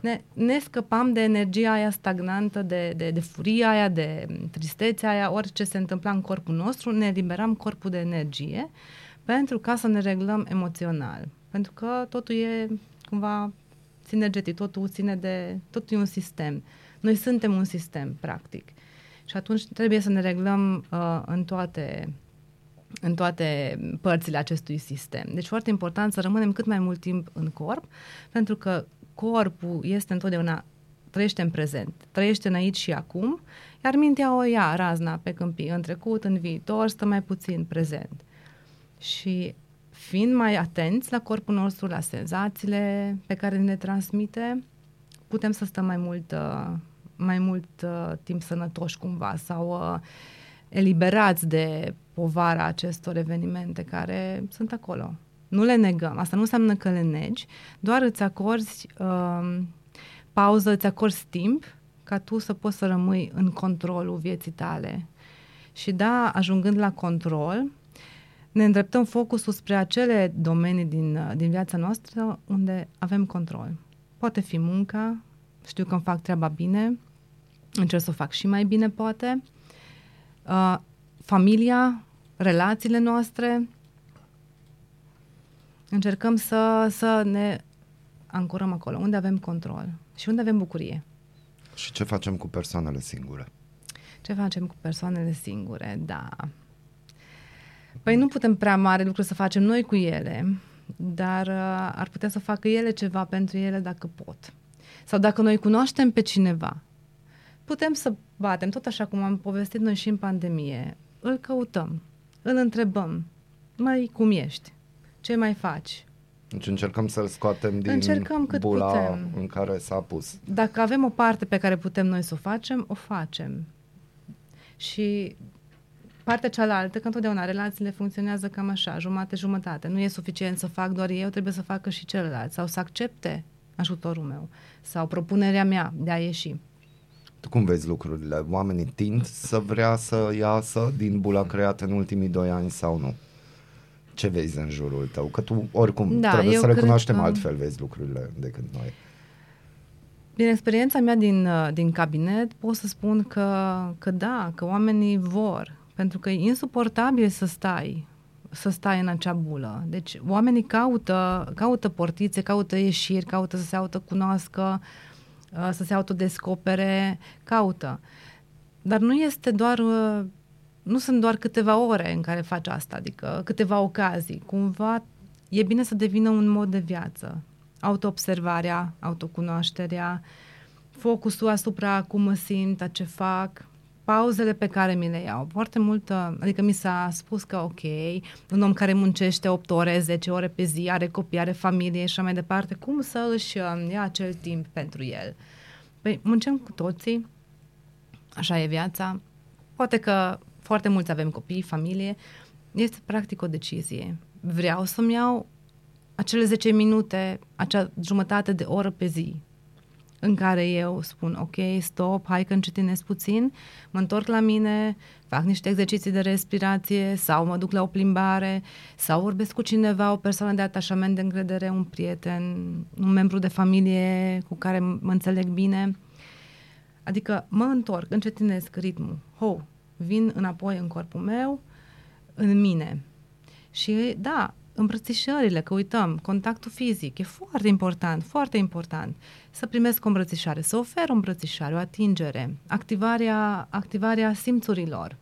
ne, ne scăpam de energia aia stagnantă, de, de, de furia aia, de tristețea aia, orice se întâmpla în corpul nostru, ne eliberam corpul de energie pentru ca să ne reglăm emoțional. Pentru că totul e cumva sinergetic, totul ține de, totul e un sistem. Noi suntem un sistem, practic. Și atunci trebuie să ne reglăm uh, în toate în toate părțile acestui sistem. Deci foarte important să rămânem cât mai mult timp în corp, pentru că corpul este întotdeauna trăiește în prezent, trăiește în aici și acum, iar mintea o ia razna pe câmpii, în trecut, în viitor, stă mai puțin prezent. Și fiind mai atenți la corpul nostru, la senzațiile pe care ne transmite, putem să stăm mai mult, uh, mai mult uh, timp sănătoși cumva sau uh, eliberați de povara acestor evenimente care sunt acolo. Nu le negăm. Asta nu înseamnă că le negi, doar îți acorzi uh, pauză, îți acorzi timp ca tu să poți să rămâi în controlul vieții tale. Și da, ajungând la control, ne îndreptăm focusul spre acele domenii din, uh, din viața noastră unde avem control. Poate fi munca, știu că îmi fac treaba bine, încerc să o fac și mai bine, poate. Uh, familia, relațiile noastre. Încercăm să, să ne ancorăm acolo, unde avem control și unde avem bucurie. Și ce facem cu persoanele singure? Ce facem cu persoanele singure? Da. Păi nu putem prea mare lucru să facem noi cu ele, dar uh, ar putea să facă ele ceva pentru ele dacă pot. Sau dacă noi cunoaștem pe cineva, putem să batem, tot așa cum am povestit noi și în pandemie, îl căutăm, îl întrebăm, mai cum ești? Ce mai faci? Deci încercăm să-l scoatem din Încercăm cât bula putem. în care s-a pus. Dacă avem o parte pe care putem noi să o facem, o facem. Și partea cealaltă, că întotdeauna relațiile funcționează cam așa, jumate-jumătate. Nu e suficient să fac doar eu, trebuie să facă și celălalt. Sau să accepte ajutorul meu. Sau propunerea mea de a ieși. Tu cum vezi lucrurile? Oamenii tind să vrea să iasă din bula creată în ultimii doi ani sau nu? Ce vezi în jurul tău? Că tu oricum Da, trebuie eu să cred recunoaștem că- altfel vezi lucrurile decât noi. Din experiența mea din, uh, din cabinet pot să spun că, că da, că oamenii vor, pentru că e insuportabil să stai să stai în acea bulă. Deci oamenii caută, caută portițe, caută ieșiri, caută să se autocunoască, uh, să se autodescopere, caută. Dar nu este doar, uh, nu sunt doar câteva ore în care faci asta, adică câteva ocazii. Cumva e bine să devină un mod de viață. Autoobservarea, autocunoașterea, focusul asupra cum mă simt, a ce fac, pauzele pe care mi le iau. Foarte mult, uh, adică mi s-a spus că ok, un om care muncește 8 ore, 10 ore pe zi, are copii, are familie și așa mai departe, cum să își uh, ia acel timp pentru el? Păi muncim cu toții, așa e viața. Poate că foarte mulți avem copii, familie. Este practic o decizie. Vreau să-mi iau acele 10 minute, acea jumătate de oră pe zi în care eu spun, ok, stop, hai că încetinesc puțin, mă întorc la mine, fac niște exerciții de respirație sau mă duc la o plimbare sau vorbesc cu cineva, o persoană de atașament, de încredere, un prieten, un membru de familie cu care mă înțeleg bine. Adică mă întorc, încetinesc ritmul, ho, vin înapoi în corpul meu, în mine. Și da, îmbrățișările, că uităm, contactul fizic, e foarte important, foarte important. Să primesc o îmbrățișare, să ofer o îmbrățișare, o atingere, activarea, activarea simțurilor.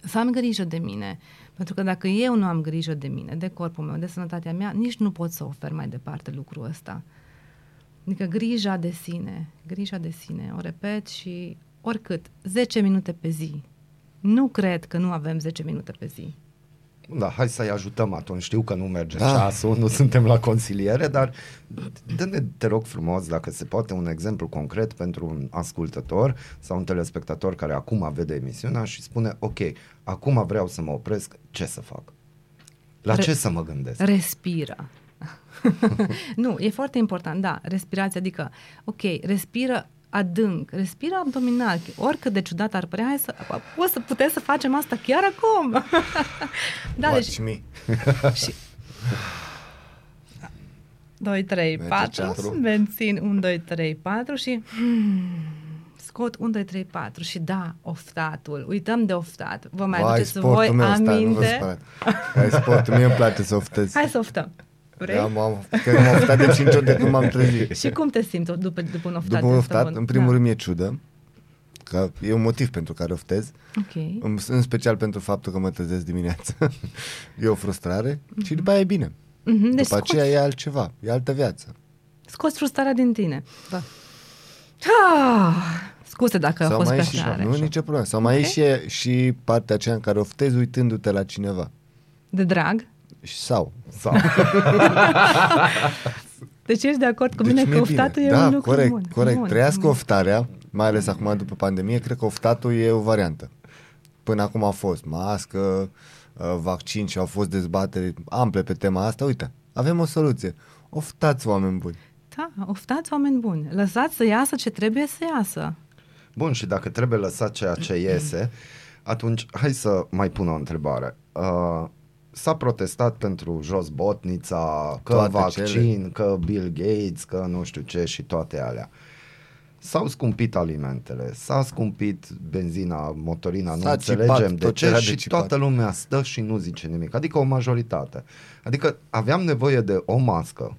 Să am grijă de mine, pentru că dacă eu nu am grijă de mine, de corpul meu, de sănătatea mea, nici nu pot să ofer mai departe lucrul ăsta. Adică grija de sine, grija de sine, o repet și oricât, 10 minute pe zi. Nu cred că nu avem 10 minute pe zi. Da, hai să-i ajutăm atunci. Știu că nu merge Ah. ceasul, nu suntem la consiliere, dar dă-ne, te rog frumos, dacă se poate, un exemplu concret pentru un ascultător sau un telespectator care acum vede emisiunea și spune, ok, acum vreau să mă opresc, ce să fac? La Re- ce să mă gândesc? Respiră. <laughs> nu, e foarte important, da, respirația, adică, ok, respiră adânc, respiră abdominal, oricât de ciudat ar părea, hai să, o să putem să facem asta chiar acum. <laughs> da, Watch deci, me. <laughs> și... 2, 3, Merge 4, ceasul. mențin 1, 2, 3, 4 și hmm, scot 1, 2, 3, 4 și da, oftatul, uităm de oftat, vă mai Vai, aduceți sportul voi meu, stai, nu vă aminte? spărați. Hai sportul, mie îmi place să oftez. Hai să oftăm. Vrei? Am, am, că m-am oftat de 5 ori de când m-am trezit. <laughs> Și cum te simți după, după un oftat? După un ăsta oftat, bun? în primul da. rând mi-e ciudă, că e un motiv pentru care oftez, Ok. în, în special pentru faptul că mă trezesc dimineața. <laughs> e o frustrare și după aia e bine. Mhm, Deci deci după scoți, aceea e altceva, e altă viață. scoți frustrarea din tine. Da. Ah, scuze dacă a Sau fost mai pe e și, tare. nu, nicio problemă. Sau mai Ok. e și, și partea aceea în care oftezi uitându-te la cineva. De drag? Și Sau. Sau, <laughs> Deci ești de acord cu Deci mine că mi-e bine. oftatul e da, un lucru corect, bun. corect. Bun, Trăiască bun. oftarea, mai ales acum după pandemie, cred că oftatul e o variantă. Până acum a fost mască, uh, vaccin și au fost dezbateri ample pe tema asta. Uite, avem o soluție. Oftați, oameni buni. Da, oftați oameni buni. Lăsați să iasă ce trebuie să iasă. Bun, și dacă trebuie lăsat ceea ce iese, atunci hai să mai pun o întrebare. Uh, s-a protestat pentru jos botnița, că Toate vaccin, cele. că Bill Gates, că nu știu ce și toate alea. S-au scumpit alimentele, s-a scumpit benzina, motorina, nu S-a înțelegem cipat de tot ce ce era și de cipat. toată lumea stă și nu zice nimic, adică o majoritate. Adică aveam nevoie de o mască,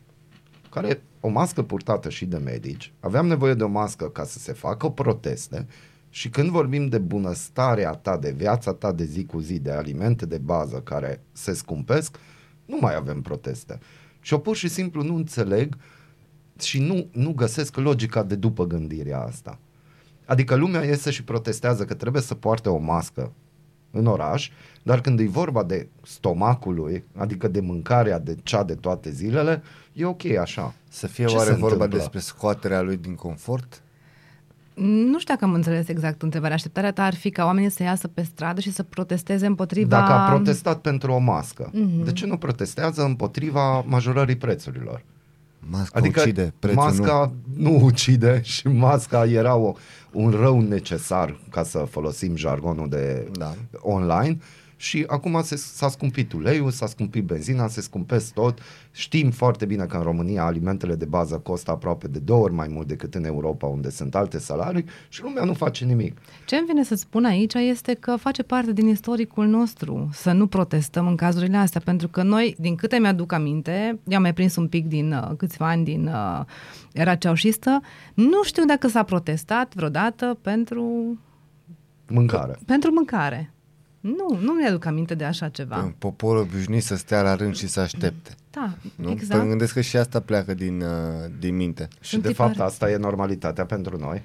care o mască purtată și de medici, aveam nevoie de o mască ca să se facă proteste și când vorbim de bunăstarea ta, de viața ta de zi cu zi, de alimente de bază care se scumpesc, nu mai avem proteste. Și eu pur și simplu nu înțeleg și nu, nu găsesc logica de după gândirea asta. Adică lumea iese și protestează că trebuie să poarte o mască în oraș, dar când e vorba de stomacul lui, adică de mâncarea de cea de toate zilele, e ok așa. Să fie Ce oare se vorba întâmplă? despre scoaterea lui din confort? Nu știu dacă am înțeles exact întrebarea. Așteptarea ta ar fi ca oamenii să iasă pe stradă și să protesteze împotriva... Dacă a protestat pentru o mască, Mhm. de ce nu protestează împotriva majorării prețurilor? Masca Adică ucide, prețul masca nu. nu ucide <laughs> și masca era o, un rău necesar, ca să folosim jargonul de Da. online. Și acum se, s-a scumpit uleiul, s-a scumpit benzina, se scumpesc tot. Știm foarte bine că în România alimentele de bază costă aproape de două ori mai mult decât în Europa, unde sunt alte salarii și lumea nu face nimic. Ce îmi vine să-ți spun aici este că face parte din istoricul nostru să nu protestăm în cazurile astea, pentru că noi, din câte mi-aduc aminte, eu am mai prins un pic din uh, câțiva ani din uh, era ceaușistă, nu știu dacă s-a protestat vreodată pentru, Mâncare. pentru mâncare. Nu, nu mi-aduc aminte de așa ceva. Un popor obișnuit să stea la rând și să aștepte. Da, Nu? exact. Păi îmi gândesc că și asta pleacă din, uh, din minte. Și Sunt de tipare. fapt asta e normalitatea pentru noi.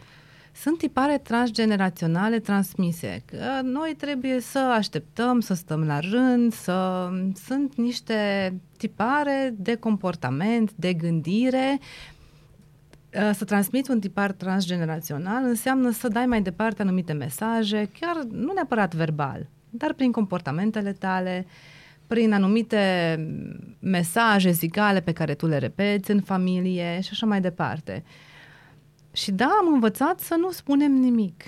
Sunt tipare transgeneraționale transmise. Că noi trebuie să așteptăm, să stăm la rând, să sunt niște tipare de comportament, de gândire. Uh, Să transmiți un tipar transgenerațional înseamnă să dai mai departe anumite mesaje, chiar nu neapărat verbal, dar prin comportamentele tale, prin anumite mesaje zigale pe care tu le repeți în familie și așa mai departe. Și da, am învățat să nu spunem nimic.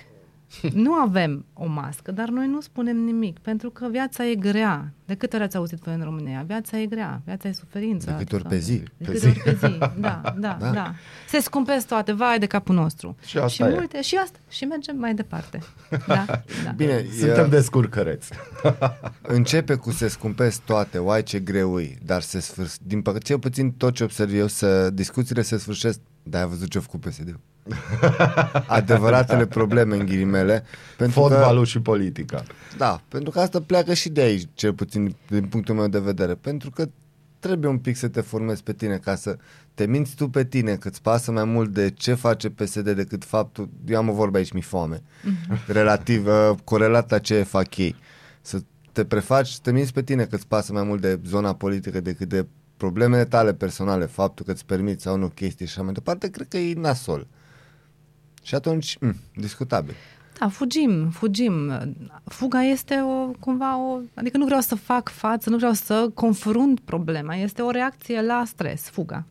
Nu avem o mască, dar noi nu spunem nimic, pentru că viața e grea. De câte ori ați auzit voi în România? Viața e grea, viața e suferință. De câte ori pe zi. De Pe câte zi. ori pe zi, da, <laughs> da, Da. da, da. Se scumpesc toate, vai de capul nostru. Și asta și e. multe, și asta, și mergem mai departe. <laughs> Da, da. Bine, Suntem e, descurcăreți. <laughs> începe cu se scumpesc toate, uai ce greu e, dar se sfârș... din păcate, cel puțin tot ce observ eu, să discuțiile se sfârșesc, dar ai văzut ce-a făcut PSD-ul. <laughs> Adevăratele probleme în ghilimele. Pentru Fotbalul că, și politica. da, pentru că asta pleacă și de aici, cel puțin din punctul meu de vedere. Pentru că trebuie un pic să te formezi pe tine ca să te minți tu pe tine, că îți pasă mai mult de ce face PSD decât faptul, eu am o vorbă aici, mi foame, <laughs> relativ, uh, corelat la ce fac ei. Să te prefaci, să te minți pe tine că îți pasă mai mult de zona politică decât de problemele tale personale, faptul că îți permiți sau nu chestii și așa mai departe, cred că e nasol. Și atunci, m, discutabil. Da, fugim, fugim. Fuga este o, cumva o... Adică nu vreau să fac față, nu vreau să confrunt problema. Este o reacție la stres, fuga,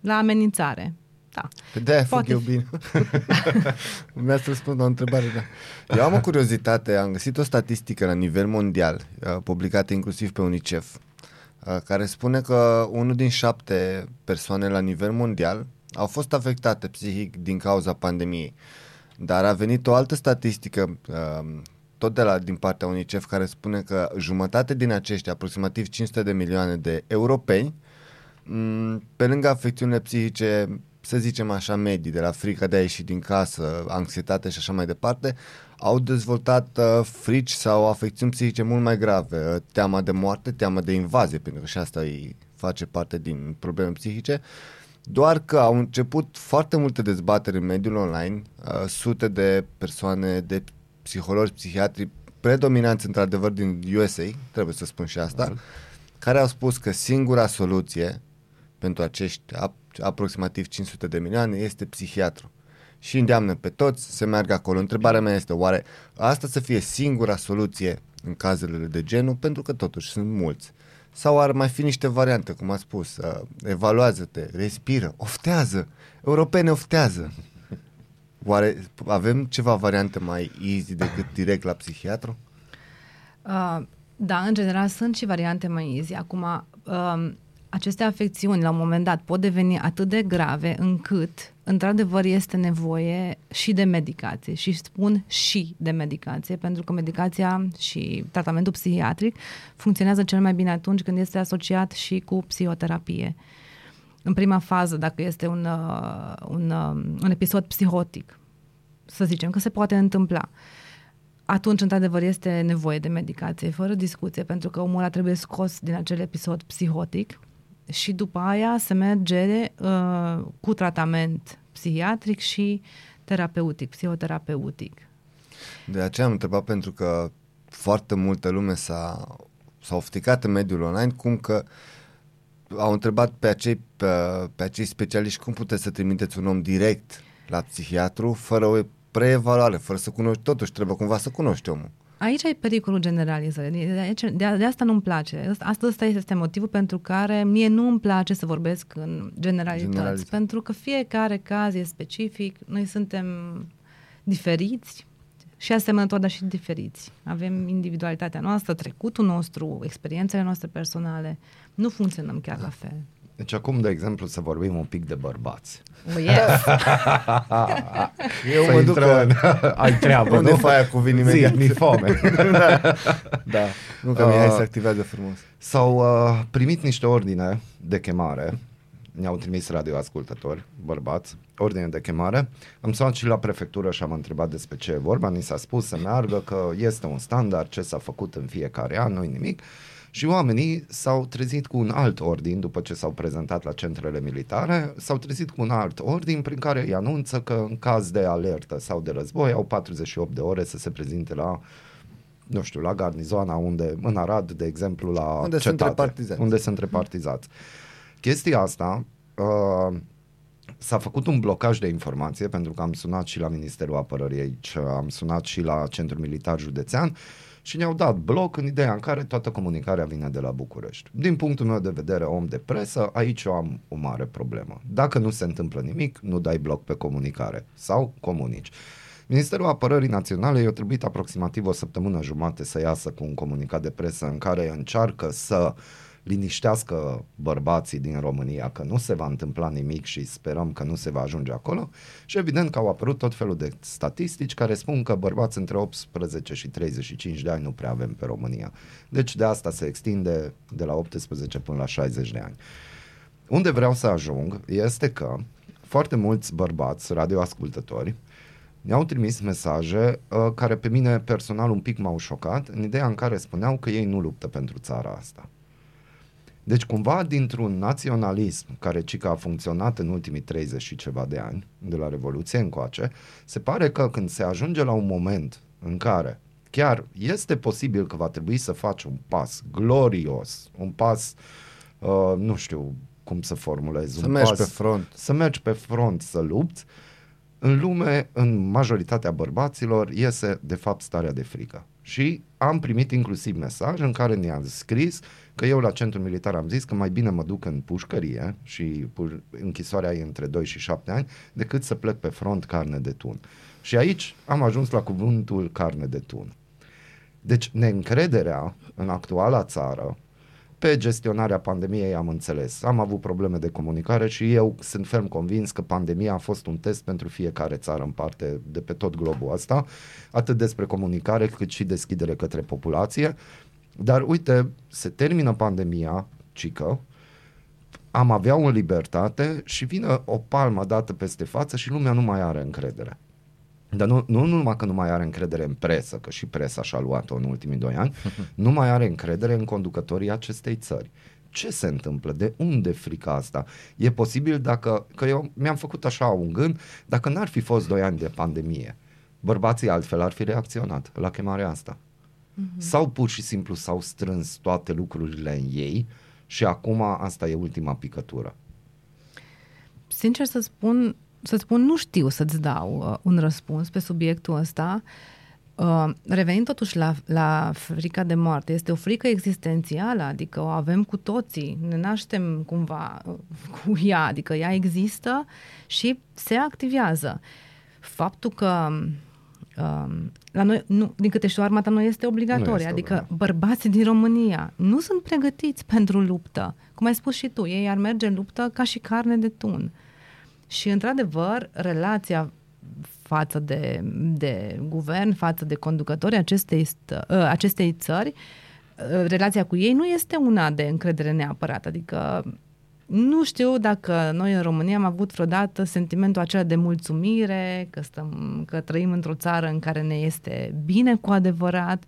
la amenințare. Da. Că de-aia fug Poate eu fi. bine. <laughs> <laughs> Mi-a să răspund la o întrebare, da. Eu am o curiozitate, am găsit o statistică la nivel mondial, uh, publicată inclusiv pe UNICEF, uh, care spune că unul din șapte persoane la nivel mondial au fost afectate psihic din cauza pandemiei. Dar a venit o altă statistică, uh, tot de la, din partea UNICEF, care spune că jumătate din aceștia, aproximativ 500 de milioane de europeni, Mm, pe lângă afecțiunile psihice, să zicem așa, medii, de la frica de a ieși din casă, anxietate și așa mai departe, au dezvoltat uh, frici sau afecțiuni psihice mult mai grave, uh, teama de moarte, teama de invazie, pentru că și asta îi face parte din probleme psihice, doar că au început foarte multe dezbateri în mediul online, uh, sute de persoane, de psihologi, psihiatri, predominanți într-adevăr din USA, trebuie să spun și asta, care au spus că singura soluție pentru acești ap- aproximativ 500 de milioane este psihiatru. Și îndeamnă pe toți să meargă acolo. Întrebarea mea este, oare asta să fie singura soluție în cazurile de genul, pentru că totuși sunt mulți. Sau ar mai fi niște variante, cum a spus, uh, evaluează-te, respiră, oftează, europene oftează. Oare avem ceva variante mai easy decât direct la psihiatru? Uh, da, în general sunt și variante mai easy. Acum, uh, aceste afecțiuni la un moment dat pot deveni atât de grave încât, într-adevăr, este nevoie și de medicație. Și spun și de medicație, pentru că medicația și tratamentul psihiatric funcționează cel mai bine atunci când este asociat și cu psihoterapie. În prima fază, dacă este un, uh, un, uh, un episod psihotic, să zicem că se poate întâmpla, atunci, într-adevăr, este nevoie de medicație, fără discuție, pentru că omul ăla trebuie scos din acel episod psihotic și după aia se merge uh, cu tratament psihiatric și terapeutic, psihoterapeutic. De aceea am întrebat pentru că foarte multă lume s-a, s-a ofticat în mediul online cum că au întrebat pe acei, pe, pe acei specialiști cum puteți să trimiteți un om direct la psihiatru fără o preevaluare, fără să cunoști, totuși trebuie cumva să cunoști omul. Aici e pericolul generalizării. De, aici, de, de asta nu-mi place. Asta, asta este motivul pentru care mie nu îmi place să vorbesc în generalități. Generalități. Pentru că fiecare caz e specific, noi suntem diferiți și asemănători, dar și diferiți. Avem individualitatea noastră, trecutul nostru, experiențele noastre personale. Nu funcționăm chiar la fel. Deci acum, de exemplu, să vorbim un pic de bărbați. Oh, yes. <laughs> Eu Să mă duc intrăm că... în... <laughs> Ai treabă, Unde nu? faia cu vin Zi, imediat? mi foame. <laughs> Da, nu că Mihai Uh, se activează frumos. S-au uh, primit niște ordine de chemare, ne-au trimis radioascultători, bărbați, ordine de chemare. Am sunat și la prefectură și am întrebat despre ce e vorba, ni s-a spus să meargă, că este un standard, ce s-a făcut în fiecare an, nu-i nimic. Și oamenii s-au trezit cu un alt ordin după ce s-au prezentat la centrele militare, s-au trezit cu un alt ordin prin care îi anunță că în caz de alertă sau de război au 48 de ore să se prezinte la nu știu, la garnizoana unde, în Arad, de exemplu, la Unde sunt cetate, repartizați. unde sunt repartizați. Chestia asta uh, s-a făcut un blocaj de informație pentru că am sunat și la Ministerul Apărării aici, am sunat și la Centrul Militar Județean și ne-au dat bloc în ideea în care toată comunicarea vine de la București. Din punctul meu de vedere, om de presă, aici eu am o mare problemă. Dacă nu se întâmplă nimic, nu dai bloc pe comunicare sau comunici. Ministerul Apărării Naționale i-a trebuit aproximativ o săptămână jumate să iasă cu un comunicat de presă în care încearcă să liniștească bărbații din România că nu se va întâmpla nimic și sperăm că nu se va ajunge acolo și evident că au apărut tot felul de statistici care spun că bărbați între 18 și 35 de ani nu prea avem pe România. Deci de asta se extinde de la 18 până la 60 de ani. Unde vreau să ajung este că foarte mulți bărbați radioascultători mi-au trimis mesaje uh, care pe mine personal un pic m-au șocat, în ideea în care spuneau că ei nu luptă pentru țara asta. Deci cumva dintr-un naționalism care cică a funcționat în ultimii 30 și ceva de ani, de la Revoluție încoace, se pare că când se ajunge la un moment în care chiar este posibil că va trebui să faci un pas glorios, un pas, uh, nu știu cum să formulez, Să un mergi pas, pe front. să mergi pe front, să lupți, în lume, în majoritatea bărbaților, iese de fapt starea de frică. Și am primit inclusiv mesaj în care ne-a scris că eu la centrul militar am zis că mai bine mă duc în pușcărie și pu- închisoarea e între 2 și 7 ani decât să plec pe front carne de tun. Și aici am ajuns la cuvântul carne de tun. Deci neîncrederea în actuala țară pe gestionarea pandemiei am înțeles. Am avut probleme de comunicare și eu sunt ferm convins că pandemia a fost un test pentru fiecare țară în parte de pe tot globul ăsta, atât despre comunicare cât și deschidere către populație. Dar uite, se termină pandemia, cică, am avea o libertate și vine o palmă dată peste față și lumea nu mai are încredere. Dar nu, nu numai că nu mai are încredere în presă, că și presa și-a luat-o în ultimii doi ani, <laughs> nu mai are încredere în conducătorii acestei țări. Ce se întâmplă? De unde frica asta? E posibil dacă, că eu mi-am făcut așa un gând, dacă n-ar fi fost doi ani de pandemie, bărbații altfel ar fi reacționat la chemarea asta. Mm-hmm. Sau pur și simplu s-au strâns toate lucrurile în ei și acum asta e ultima picătură. Sincer să spun, să spun, nu știu să-ți dau uh, un răspuns pe subiectul ăsta. Uh, revenind totuși la, la frica de moarte, este o frică existențială, adică o avem cu toții, ne naștem cumva uh, cu ea, adică ea există și se activează. Faptul că uh, la noi, nu, din câte știu, armata nu este obligatorie, Nu este adică obligatorie. bărbații din România nu sunt pregătiți pentru luptă. Cum ai spus și tu, ei ar merge în luptă ca și carne de tun. Și, într-adevăr, relația față de, de guvern, față de conducătorii acestei, stă, ă, acestei țări, ă, relația cu ei nu este una de încredere neapărat. Adică nu știu dacă noi în România am avut vreodată sentimentul acela de mulțumire, că, stăm, că trăim într-o țară în care ne este bine cu adevărat.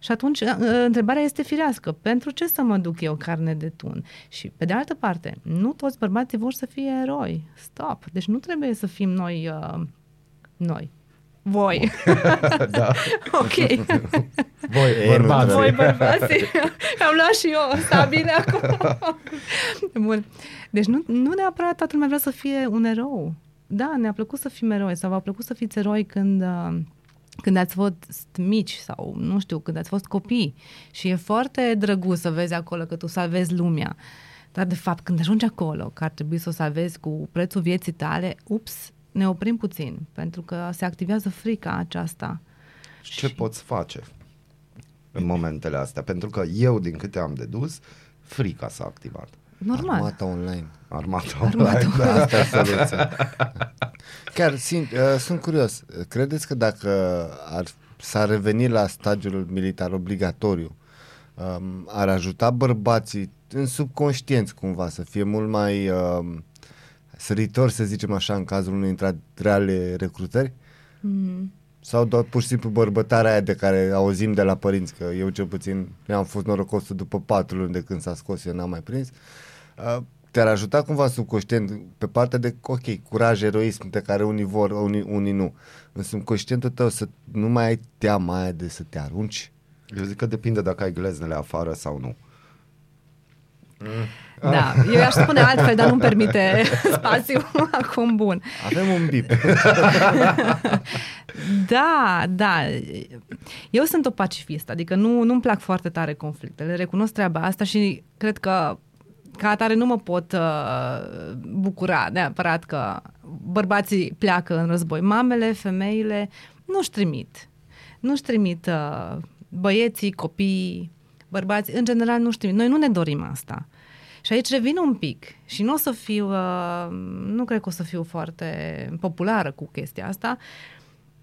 Și atunci ă, întrebarea este firească. Pentru ce să mă duc eu carne de tun? Și pe de altă parte, nu toți bărbații vor să fie eroi. Stop. Deci nu trebuie să fim noi uh, noi. Voi. <laughs> da. <laughs> ok. <laughs> Voi, E, bărbați. nu Voi bărbații. Am luat și eu. Sta bine acum. Bun. Deci nu, nu neapărat toată lumea vrea să fie un erou. Da, ne-a plăcut să fim eroi sau v-a plăcut să fiți eroi când, uh, când ați fost mici sau, nu știu, când ați fost copii. Și e foarte drăguț să vezi acolo că tu salvezi lumea. Dar, de fapt, când ajungi acolo, că ar trebui să o salvezi cu prețul vieții tale, ups, ne oprim puțin, pentru că se activează frica aceasta. Ce poți face în momentele astea? Pentru că eu, din câte am dedus, frica s-a activat. Normal. Armata online. Armata Armata online, da. Asta e soluția. <laughs> Chiar, sin, uh, sunt curios. Credeți că dacă ar, s-ar reveni la stadiul militar obligatoriu, um, ar ajuta bărbații în subconștienți cumva să fie mult mai um, săritori, să zicem așa, în cazul unei dintre reale recrutări? Mm. Sau doar pur și simplu bărbătarea aia de care auzim de la părinți, că eu cel puțin am fost norocosul după patru luni de când s-a scos, eu n-am mai prins. Uh, te-ar ajuta cumva subconștient pe partea de, ok, curaj, eroism, de care unii vor, unii, unii nu. În subconștientul tău să nu mai ai teama aia de să te arunci? Eu zic că depinde dacă ai gleznele afară sau nu. Da, eu i-aș spune altfel, dar nu-mi permite <laughs> spațiu <laughs> acum bun. Avem un bip. <laughs> Da, da. Eu sunt o pacifistă, adică nu, nu-mi plac foarte tare conflictele. Recunosc treaba asta și cred că ca atare nu mă pot uh, bucura neapărat că bărbații pleacă în război. Mamele, femeile nu-și trimit. Nu-și trimit uh, băieții, copiii, bărbați, în general nu știm. Noi nu ne dorim asta. Și aici revin un pic și nu o să fiu, uh, nu cred că o să fiu foarte populară cu chestia asta.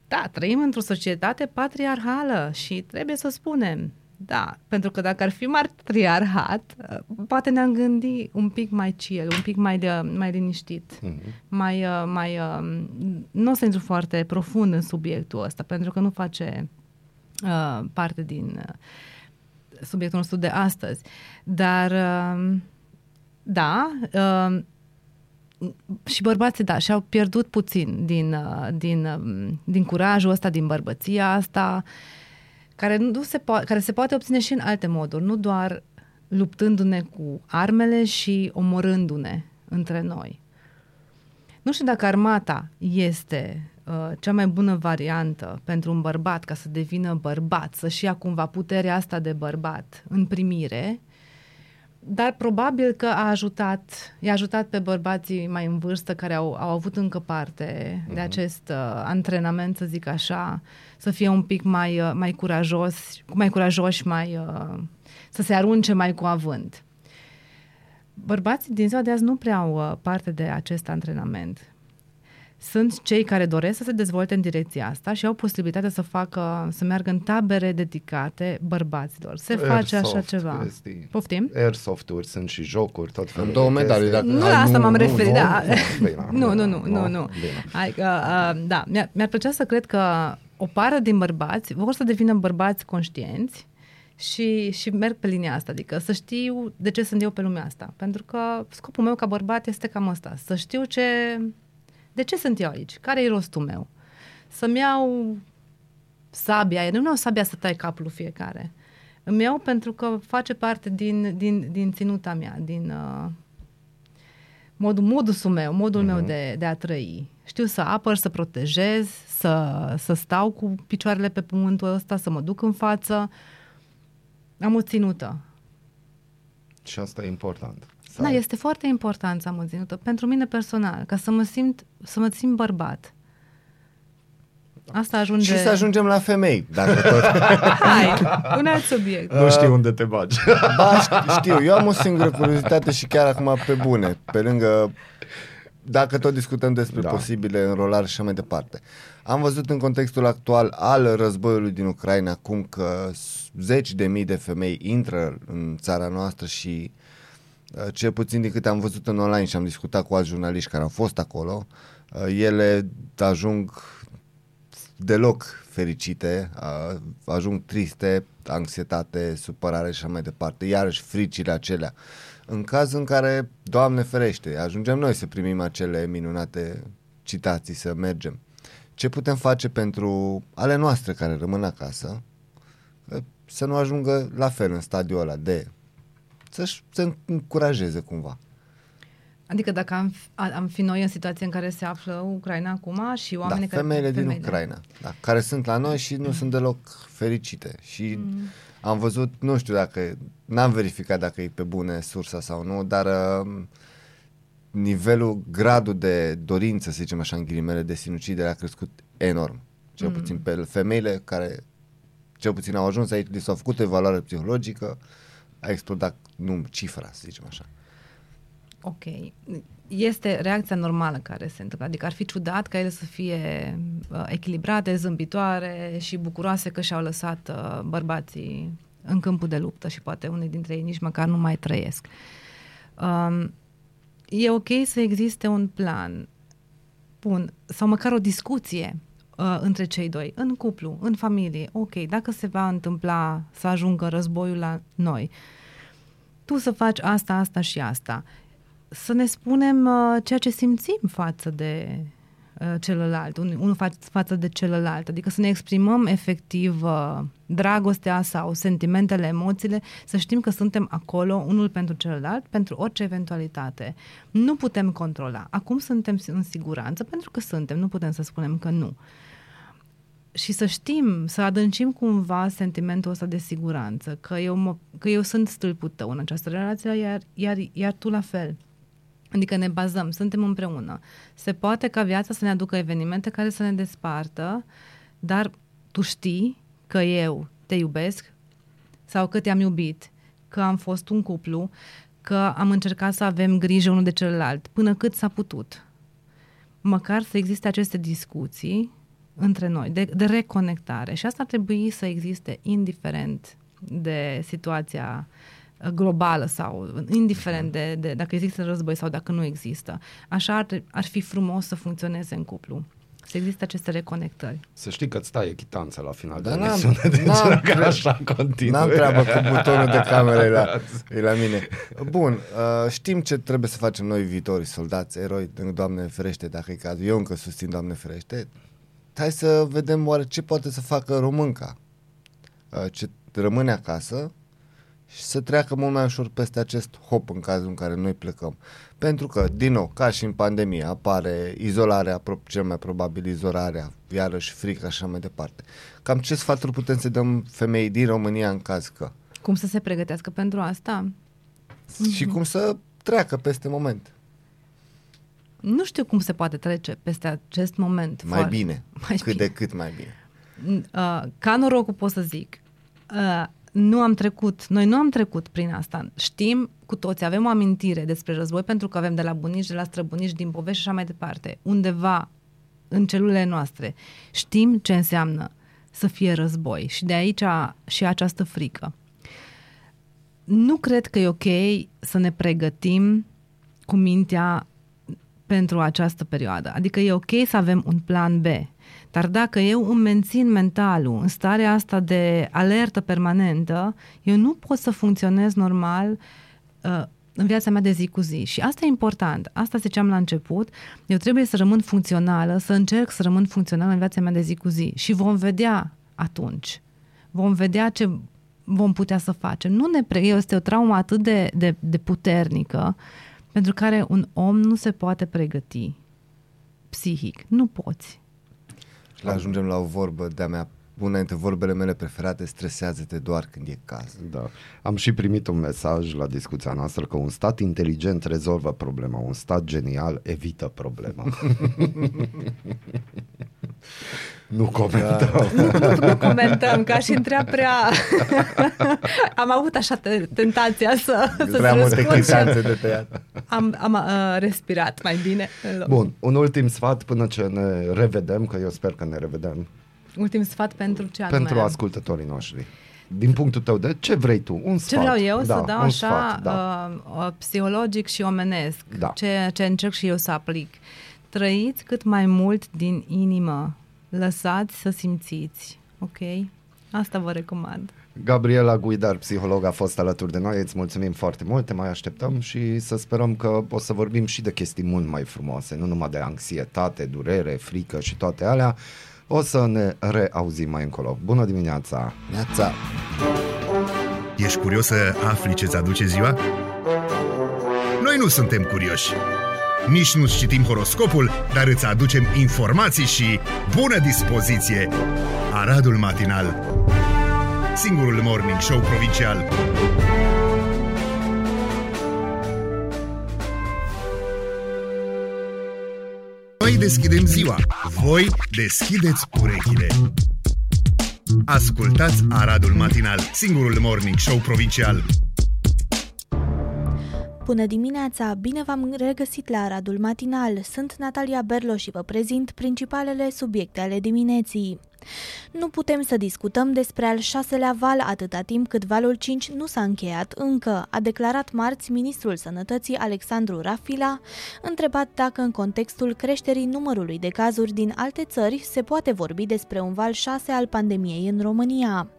Da, trăim într-o societate patriarhală și trebuie să spunem, da, pentru că dacă ar fi matriarhat, uh, poate ne-am gândit un pic mai chill, un pic mai, uh, mai liniștit, Mhm. mai, uh, mai uh, nu o să intru foarte profund în subiectul ăsta, pentru că nu face uh, parte din uh, subiectul nostru de astăzi. Dar, uh, da, uh, și bărbații, da, și-au pierdut puțin din, uh, din, uh, din curajul ăsta, din bărbăția asta, care, nu se po- care se poate obține și în alte moduri, nu doar luptându-ne cu armele și omorându-ne între noi. Nu știu dacă armata este uh, cea mai bună variantă pentru un bărbat ca să devină bărbat, să-și ia cumva puterea asta de bărbat în primire, dar probabil că a ajutat, i-a ajutat pe bărbații mai în vârstă care au, au avut încă parte uh-huh. de acest uh, antrenament, să zic așa, să fie un pic mai, uh, mai curajos, mai curajoși, mai, uh, să se arunce mai cu avânt. Bărbații din ziua de azi nu prea au uh, parte de acest antrenament. Sunt cei care doresc să se dezvolte în direcția asta și au posibilitatea să facă, să meargă în tabere dedicate bărbaților. Se Airsoft, face așa ceva. Chestii. Poftim? Airsoft-uri, sunt și jocuri, tot felul Am două de medalii, chestii. dacă- Nu la asta nu, m-am nu, referit, nu, da. <laughs> bine, Nu, nu, bine, nu, nu, nu. bine. Hai, că, uh, da, mi-ar, mi-ar plăcea să cred că o parte din bărbați vor să devină bărbați conștienți și, și merg pe linia asta, adică să știu de ce sunt eu pe lumea asta. Pentru că scopul meu ca bărbat este cam ăsta, să știu ce, de ce sunt eu aici, care e rostul meu. Să-mi iau sabia, nu iau sabia să tai capul lui fiecare. Îmi iau pentru că face parte din, din, din ținuta mea, din uh, modul, modusul meu, modul uh-huh. meu de, de a trăi. Știu să apăr, să protejez, să, să stau cu picioarele pe pământul ăsta, să mă duc în față. Am o ținută. Și asta e important. Să Da, ai- este foarte important să am o ținută. Pentru mine personal, ca să mă simt, să mă simt bărbat. Asta ajunge... Și să ajungem la femei, dacă tot. <laughs> Hai, un alt subiect. Nu știu unde te bagi. <laughs> Ba, ș- știu, eu am o singură curiozitate și chiar acum pe bune, pe lângă, dacă tot discutăm despre Da. da. posibile înrolari și așa mai departe. Am văzut în contextul actual al războiului din Ucraina acum că s- zeci de mii de femei intră în țara noastră și uh, cel puțin din câte am văzut în online și am discutat cu alți jurnaliști care au fost acolo, uh, ele ajung deloc fericite, a- ajung triste, anxietate, supărare și așa mai departe, iarăși fricile acelea. În caz în care, Doamne ferește, ajungem noi să primim acele minunate citații, să mergem. Ce putem face pentru ale noastre care rămân acasă, eh, să nu ajungă la fel în stadiul ăla de să-și să încurajeze cumva. Adică dacă am, a- am fi noi în situația în care se află Ucraina acum și oamenii da, care... femeile din Ucraina, da, care sunt la noi și nu sunt deloc fericite. Și Mm. am văzut, nu știu dacă, n-am verificat dacă e pe bune sursa sau nu, dar uh, nivelul, gradul de dorință, să zicem așa în ghilimele, de sinucidere a crescut enorm. Cel Mm. puțin pe femeile care cel puțin au ajuns aici, li s-au făcut o evaluare psihologică, a explodat nu, cifra, să zicem așa. Ok. Este reacția normală care se întâmplă. Adică ar fi ciudat ca ele să fie uh, echilibrate, zâmbitoare și bucuroase că și-au lăsat uh, bărbații în câmpul de luptă și poate unii dintre ei nici măcar nu mai trăiesc. Um, e ok să existe un plan bun sau măcar o discuție uh, între cei doi, în cuplu, în familie. Ok, dacă se va întâmpla să ajungă războiul la noi, tu să faci asta, asta și asta. Să ne spunem uh, ceea ce simțim față de uh, celălalt, un, unul fa- față de celălalt, adică să ne exprimăm efectiv uh, dragostea sau sentimentele, emoțiile, să știm că suntem acolo unul pentru celălalt, pentru orice eventualitate. Nu putem controla. Acum suntem în siguranță pentru că suntem, nu putem să spunem că nu și să știm, să adâncim cumva sentimentul ăsta de siguranță, că eu, mă, că eu sunt stâlpul tău în această relație, iar, iar, iar tu la fel. Adică ne bazăm, suntem împreună. Se poate ca viața să ne aducă evenimente care să ne despartă, dar tu știi că eu te iubesc sau că te-am iubit, că am fost un cuplu, că am încercat să avem grijă unul de celălalt, până cât s-a putut. Măcar să existe aceste discuții între noi, de, de reconectare. Și asta ar trebui să existe indiferent de situația uh, globală sau indiferent de, de dacă există război sau dacă nu există. Așa ar, tre- ar fi frumos să funcționeze în cuplu. Să existe aceste reconectări. Să știi că îți stai echitanța la final Dar de n-am- emisiune, deci n-am dacă tre- așa continuă. N-am treabă cu butonul de cameră, e la, <laughs> e la mine. Bun, uh, știm ce trebuie să facem noi viitorii soldați, eroi, Doamne ferește, dacă e cazul. Eu încă susțin, Doamne ferește. Hai să vedem oare ce poate să facă românca. Uh, ce rămâne acasă și să treacă mult mai ușor peste acest hop în cazul în care noi plecăm. Pentru că, din nou, ca și în pandemie, apare izolarea, pro- cel mai probabil izolarea, iarăși frică și așa mai departe. Cam ce sfaturi putem să dăm femeii din România în caz că? Cum să se pregătească pentru asta? Și cum să treacă peste moment. Nu știu cum se poate trece peste acest moment. Mai foarte- bine. <laughs> Mai cât bine. de cât mai bine. Uh, ca norocul pot să zic, uh, nu am trecut, noi nu am trecut prin asta. Știm cu toți, avem o amintire despre război pentru că avem de la bunici, de la străbunici, din povești și așa mai departe. Undeva în celulele noastre știm ce înseamnă să fie război și de aici și această frică. Nu cred că e ok să ne pregătim cu mintea pentru această perioadă. Adică e ok să avem un plan B. Dar dacă eu îmi mențin mentalul în starea asta de alertă permanentă, eu nu pot să funcționez normal uh, în viața mea de zi cu zi. Și asta e important. Asta ziceam la început. Eu trebuie să rămân funcțională, să încerc să rămân funcțională în viața mea de zi cu zi. Și vom vedea atunci. Vom vedea ce vom putea să facem. Nu ne pre- este o traumă atât de, de, de puternică pentru care un om nu se poate pregăti psihic. Nu poți. Și la ajungem la o vorbă de-a mea, una dintre vorbele mele preferate, stresează-te doar când e caz. Da. Am și primit un mesaj la discuția noastră că un stat inteligent rezolvă problema, un stat genial evită problema. <laughs> nu comentăm. Nu, nu comentăm, ca și întrea prea... <laughs> am avut așa te- tentația să, să Prea multe răspund și am, chitanțe de tăiat. am, am uh, respirat mai bine. în loc. Bun, un ultim sfat până ce ne revedem, că eu sper că ne revedem, Ultim sfat pentru ce anume? pentru ascultătorii noștri. Din punctul tău de ce vrei tu? Un sfat. Ce vreau eu da, să dau un așa Sfat, da. uh, uh, psihologic și omenesc, Da. ce, ce încerc și eu să aplic. Trăiți cât mai mult din inimă. Lăsați să simțiți. Ok? Asta vă recomand. Gabriela Guidar, psiholog, a fost alături de noi. Îți mulțumim foarte mult, te mai așteptăm și să sperăm că o să vorbim și de chestii mult mai frumoase, nu numai de anxietate, durere, frică și toate alea. O să ne reauzim mai încolo. Bună dimineața! Neața! Ești curios să afli ce-ți aduce ziua? Noi nu suntem curioși. Nici nu citim horoscopul, dar îți aducem informații și bună dispoziție. Aradul Matinal Singurul morning show provincial Noi deschidem ziua, voi deschideți urechile. Ascultați Aradul Matinal, singurul morning show provincial. Bună dimineața! Bine v-am regăsit la Aradul Matinal. Sunt Natalia Berlo și vă prezint principalele subiecte ale dimineții. Nu putem să discutăm despre al șaselea val atâta timp cât valul 5 nu s-a încheiat încă, a declarat marți ministrul sănătății Alexandru Rafila, întrebat dacă în contextul creșterii numărului de cazuri din alte țări se poate vorbi despre un val 6 al pandemiei în România.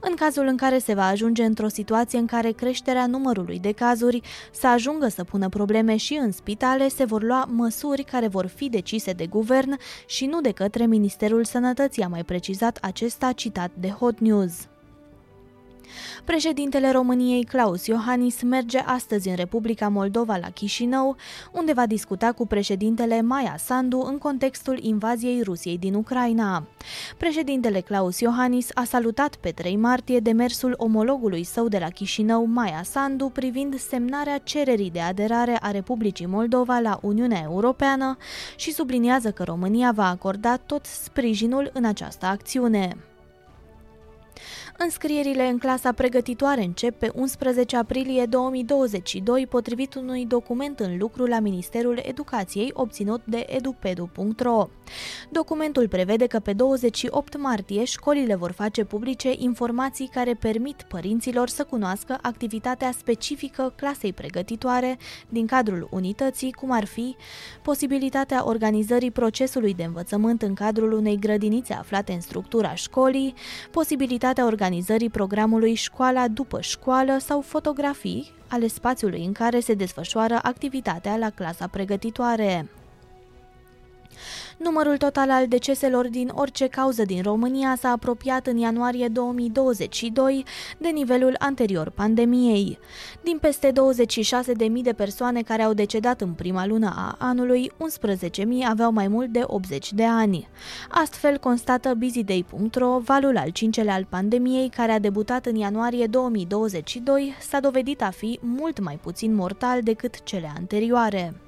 În cazul în care se va ajunge într-o situație în care creșterea numărului de cazuri să ajungă să pună probleme și în spitale, se vor lua măsuri care vor fi decise de guvern și nu de către Ministerul Sănătății, a mai precizat acesta citat de Hot News. Președintele României Claus Iohannis merge astăzi în Republica Moldova la Chișinău, unde va discuta cu președintele Maia Sandu în contextul invaziei Rusiei din Ucraina. Președintele Claus Iohannis a salutat pe 3 martie demersul omologului său de la Chișinău, Maia Sandu, privind semnarea cererii de aderare a Republicii Moldova la Uniunea Europeană și subliniază că România va acorda tot sprijinul în această acțiune. Înscrierile în clasa pregătitoare încep pe 11 aprilie 2022, potrivit unui document în lucru la Ministerul Educației obținut de edupedu.ro. Documentul prevede că pe 28 martie școlile vor face publice informații care permit părinților să cunoască activitatea specifică clasei pregătitoare din cadrul unității, cum ar fi posibilitatea organizării procesului de învățământ în cadrul unei grădinițe aflate în structura școlii, posibilitatea organizării programului școala după școală sau fotografii ale spațiului în care se desfășoară activitatea la clasa pregătitoare. Numărul total al deceselor din orice cauză din România s-a apropiat în ianuarie 2022 de nivelul anterior pandemiei. Din peste 26.000 de persoane care au decedat în prima lună a anului, 11.000 aveau mai mult de 80 de ani. Astfel, constată busyday.ro, valul al cincelea al pandemiei, care a debutat în ianuarie 2022, s-a dovedit a fi mult mai puțin mortal decât cele anterioare.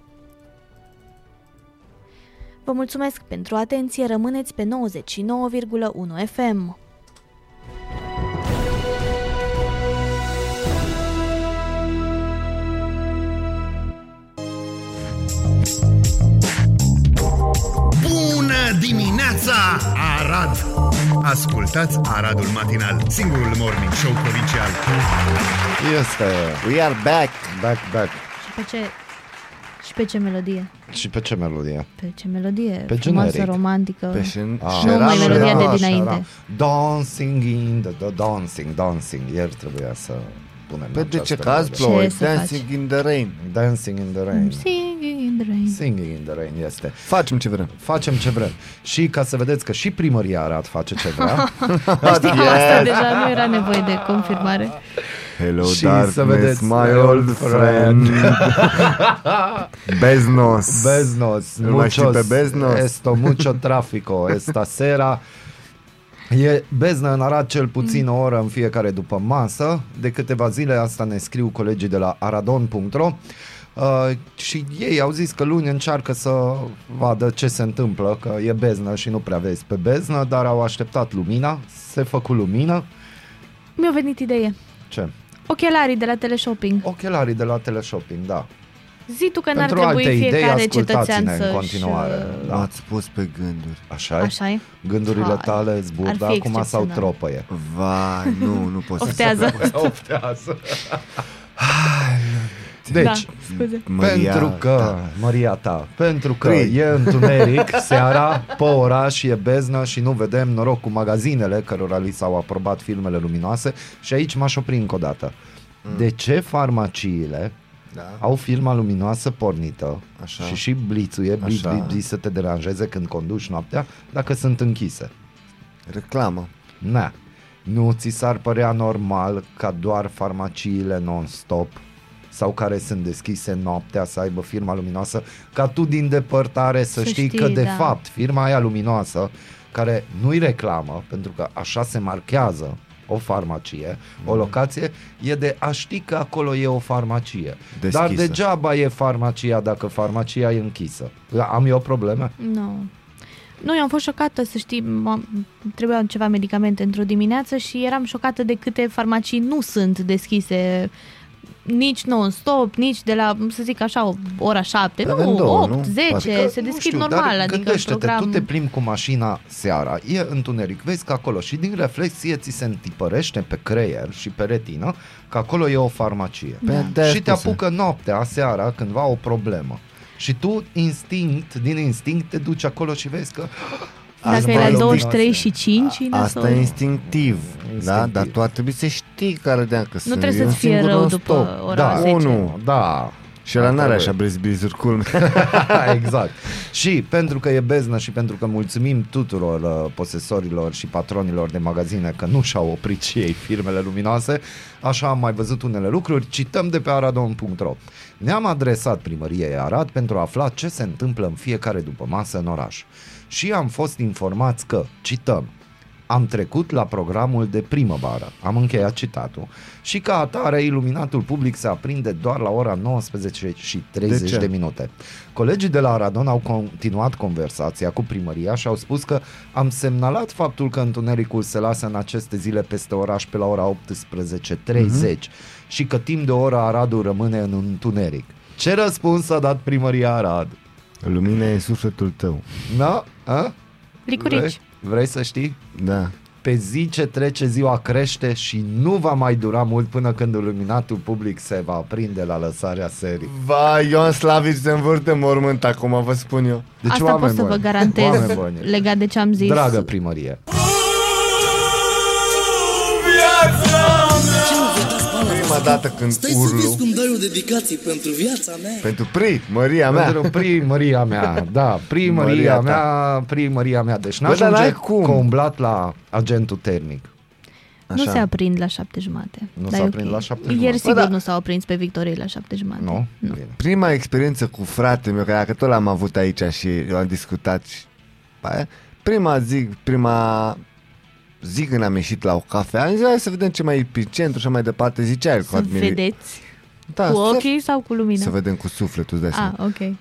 Vă mulțumesc pentru atenție, rămâneți pe 99,1 FM. Bună dimineața, Arad! Ascultați Aradul Matinal, singurul morning show provincial. Este We are back. back, back. Și pe ce, și pe ce melodie? Și pe ce melodie? Pe ce melodie Pe frumoasă, generic. romantică. Pe șen- Ah. Nu mai Sheran- melodia de Așa, dinainte. așa. Dancing in the, the dancing, dancing. Ieri trebuia să punem Pe de ce această caz melodie. plouă? Ce să Dancing in the rain. Dancing in the rain. Singing in the rain. Singing in the rain este. Facem ce vrem. Facem ce vrem. Și ca să vedeți că și primăria Arad face ce vrea, <laughs> Asta deja nu era nevoie de confirmare. Hello Și darkness, să vedeți, my my old old friend. <laughs> Beznos. Beznos, Îl mai știi muchos, pe Beznos? esto mucho trafico, <laughs> esta sera. E beznă în Arad cel puțin o oră în fiecare după masă. De câteva zile asta ne scriu colegii de la aradon.ro Uh, și ei au zis că luni încearcă să vadă ce se întâmplă, că e beznă și nu prea vezi pe beznă, dar au așteptat lumina, se făcu lumină. Mi-a venit idee. Ce? Ochelarii de la teleshopping. Ochelarii de la teleshopping, da. Zi tu că n-ar Pentru trebui alte idei, fiecare cetățean ascultați-ne în să continuare. Da. M-ați pus pe gânduri. Așa e? Așa e? Gândurile Hai, tale ar zburdă fi acum sau excepțional. tropăie? Vai, nu, nu pot să Oftează. <laughs> <laughs> Oftează. Deci, Da, scuze. Maria, pentru că, da. Maria ta, pentru că Trei. e întuneric, <laughs> seara, pe oraș, e beznă și nu vedem noroc cu magazinele cărora li s-au aprobat filmele luminoase și aici m-aș opri încă o dată. De ce farmaciile Da. au firma luminoasă pornită Așa. și și blițuie, bli, Așa. bli, bli, să te deranjeze când conduci noaptea, dacă sunt închise? Reclamă. Na, nu ți s-ar părea normal ca doar farmaciile non-stop sau care sunt deschise noaptea să aibă firma luminoasă, ca tu din depărtare să, Să știi, știi, că de da. fapt firma aia luminoasă, care nu-i reclamă, pentru că așa se marchează o farmacie, o locație, e de a ști că acolo e o farmacie. Dar Deschisă. degeaba e farmacia dacă farmacia e închisă. Am eu probleme? Nu. Nu, eu am fost șocată, să știi, m- trebuiau ceva medicamente într-o dimineață și eram șocată de câte farmacii nu sunt deschise nici non-stop, nici de la, să zic așa, ora 7, Avem nu, două, 8, nu? 10, Adică, se nu deschid știu, normal, dar adică gândește-te, program... tu te plimbi cu mașina seara, e întuneric, vezi că acolo și din reflexie ți se întipărește pe creier și pe retină că acolo e o farmacie. Pe de-aia și te spuse. apucă noaptea, seara, cândva o problemă. Și tu, instinct, din instinct, te duci acolo și vezi că Dacă Asta e la e 23 și 5, e Asta nasol. e instinctiv, Instinctiv. da? Dar tu ar trebui să știi care de că Nu trebuie să-ți fie rău după ora da, 10. unu, da. Și ăla n-are Trebuie. așa brezbizuri culme. <laughs> exact. Și pentru că e beznă și pentru că mulțumim tuturor uh, posesorilor și patronilor de magazine că nu și-au oprit și ei firmele luminoase, așa am mai văzut unele lucruri, cităm de pe aradon.ro. Ne-am adresat primăriei Arad pentru a afla ce se întâmplă în fiecare după masă în oraș. Și am fost informați că, cităm, am trecut la programul de primăvară, am încheiat citatul, și ca atare iluminatul public se aprinde doar la ora 19 și 30 De de, ce? de minute. Colegii de la Aradon au continuat conversația cu primăria și au spus că am semnalat faptul că întunericul se lasă în aceste zile peste oraș pe la ora 18.30 Mhm. și că timp de o oră Aradul rămâne în întuneric. Ce răspuns a dat primăria Arad? Lumina e sufletul tău. Da? A? Licurici. Vrei, vrei să știi? Da. pe zi ce trece ziua crește și nu va mai dura mult până când iluminatul public se va aprinde la lăsarea serii. Vai, Ion Slavici se învârte în mormânt acum, vă spun eu. Deci, Asta pot oameni să vă buni, garantez oameni buni, legat de ce am zis. Dragă primărie, dată când Stai să urlu vezi cum dai o dedicație pentru viața mea. pentru primăria mea. Pentru primăria mea, da, primăria Măria mea, ta. primăria mea. Deci Bă, dar n-ajunge n-ai cum. că umblat la agentul termic. Nu Așa. se aprind la șapte jumate. Nu Dar s-a e aprins ok. la șapte Ieri jumate. sigur Bă, da. nu s-au aprins pe Victoriei la șapte jumate. Nu? Bine. Prima experiență cu frate meu, că dacă tot l-am avut aici și eu am discutat și... Ba, Prima zi, prima zi când am ieșit la o cafea, am zis, hai să vedem ce mai e pe centru și așa mai departe, zicea el cu Să admiri- vedeți da, cu să- ochii sau cu lumina? Să vedem cu sufletul, îți dai Ah, seama. ok.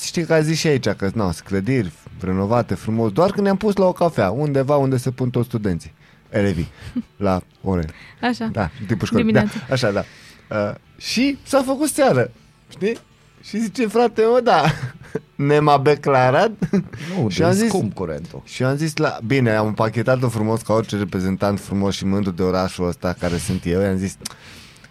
Știi că a zis și aici că nu, sunt clădiri renovate frumos, doar când ne-am pus la o cafea, undeva unde se pun toți studenții, elevii, <laughs> la ore. Așa. Da, în timpul școlii. Da, Dimineața. așa, da. Uh, și s-a făcut seară, știi? Și zice, frate, mă, da, ne m-a declarat. Nu, <laughs> Și și am am zis- scump curentul. și am zis, la... bine, am împachetat-o frumos ca orice reprezentant frumos și mândru de orașul ăsta care sunt eu. I-am zis,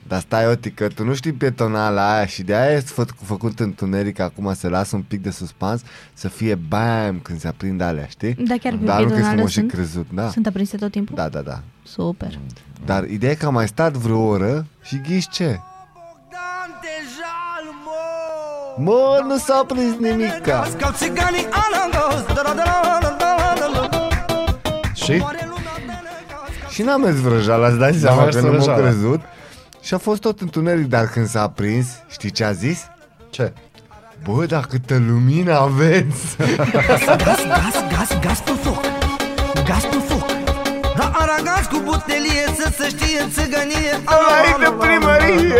dar stai, Oti, că tu nu știi pietonala aia și de aia este fă- făcut întuneric acum să lasă un pic de suspans să fie bam când se aprind alea, știi? Da, chiar pe Dar nu că pietonală frumos și sunt? crezut, da. Sunt aprinse tot timpul? Da, da, da. Super. Dar ideea e că am mai stat vreo oră și ghiși ce? Mă, nu s-a prins nimica. Și? Și n-am mers vrăjala, îți dai seama mers că nu m-a vrăjeala. crezut. Și a fost tot întuneric, dar când s-a aprins, știi ce a zis? Ce? Bă, dar câtă lumină aveți! Gaz, gaz, gaz, gaz pe foc Gaz pe foc La aragaz cu butelie Să se știe în țigănie Înainte primărie!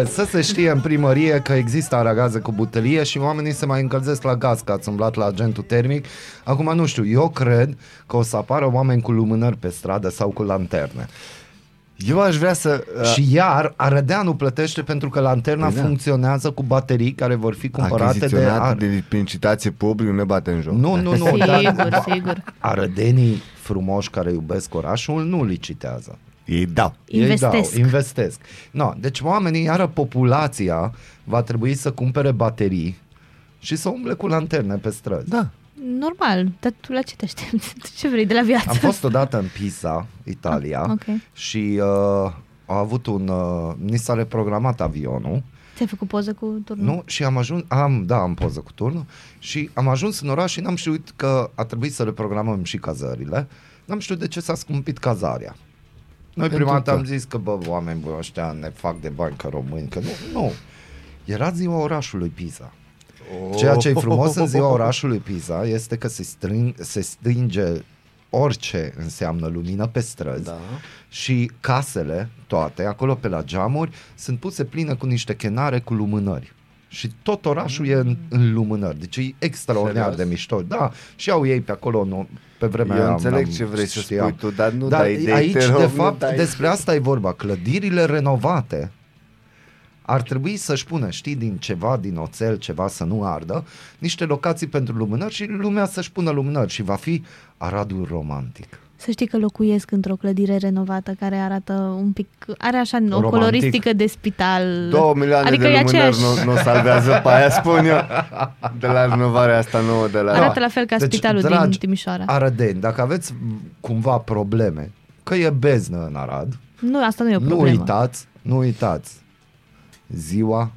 E, să se știe în primărie că există aragaze cu butelie și oamenii se mai încălzesc la gaz, că ați umblat la agentul termic. Acum nu știu, eu cred că o să apară oameni cu lumânări pe stradă sau cu lanterne. Eu aș vrea să... Uh, Și iar Arădeanu plătește pentru că lanterna Păi da. funcționează cu baterii care vor fi cumpărate de... achiziționat Ar... de, prin citație public, ne bate în joc. Nu, nu, nu. dar Sigur, sigur. Arădenii frumoși care iubesc orașul nu licitează. Ei dau. Investesc. Ei dau, investesc. No, deci oamenii, iară populația va trebui să cumpere baterii și să umble cu lanterne pe străzi. Da. Normal, dar tu la ce te aștepți? <laughs> Ce vrei de la viață? Am fost odată în Pisa, Italia, Ah, ok. și uh, a avut un... Uh, ni s-a reprogramat avionul Ți-ai făcut poză cu turnul? Nu, și am ajuns, am, da, am poză cu turnul și am ajuns în oraș și n-am știut că a trebuit să reprogramăm și cazările. N-am știut de ce s-a scumpit cazarea. Noi Pentru prima dată că- am zis că, bă, oameni bă, ăștia ne fac de bani ca români, că nu, nu. Era ziua orașului Pisa. Ceea ce e frumos în ziua orașului Pisa este că se, strâng, se stinge orice înseamnă lumină pe străzi Da. și casele, toate, acolo pe la geamuri, sunt puse pline cu niște chenare cu lumânări. Și tot orașul e în, în lumânări. Deci e extraordinar Serios? de mișto. Da, și au ei pe acolo, nu, pe vremea Eu aia înțeleg n-am- ce vrei să știam. spui tu, dar nu Dar dai idei, aici, te rog, de nu fapt, dai. despre asta e vorba. Clădirile renovate ar trebui să-și pună, știi, din ceva, din oțel, ceva să nu ardă, niște locații pentru lumânări și lumea să-și pună lumânări și va fi Aradul romantic. Să știi că locuiesc într-o clădire renovată care arată un pic, are așa o Romantic. coloristică de spital. Două milioane adică de e lumânări aceeași. nu, nu salvează pe aia, spun eu. De la renovarea asta nouă, de la... Arată la fel ca spitalul din dragi Timișoara. Arădeni, dacă aveți m, cumva probleme, că e beznă în Arad, Nu, asta nu e o nu problemă. uitați, nu uitați. Ziua,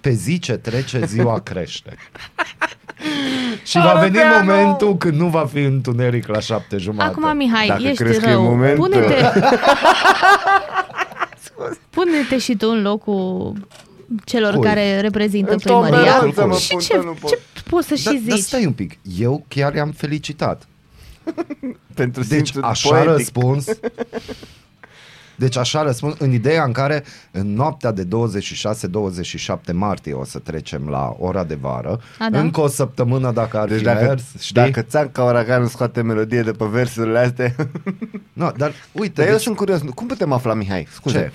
pe zi ce trece, ziua <laughs> crește. <laughs> Și va veni momentul când nu va fi întuneric la șapte jumate. Acum, Mihai, Dacă ești crezi că e rău. momentul. Pune-te... <laughs> Pune-te și tu în locul celor Cui? care reprezintă În primăria. toleranță, mă, Și pun, ce, nu pot. ce poți să da, și dar zici? stai un pic, eu chiar i-am felicitat. Pentru Deci simțul așa poetic. răspuns. Deci așa răspund în ideea în care în noaptea de 26-27 martie o să trecem la ora de vară. A, da? Încă o săptămână dacă ar Deci fi dacă, mers, știi? dacă țan ca uraganul scoate melodie de pe versurile astea... <laughs> No, dar uite, Dar eu deci, sunt curios, cum putem afla, Mihai? Scuze. Ce?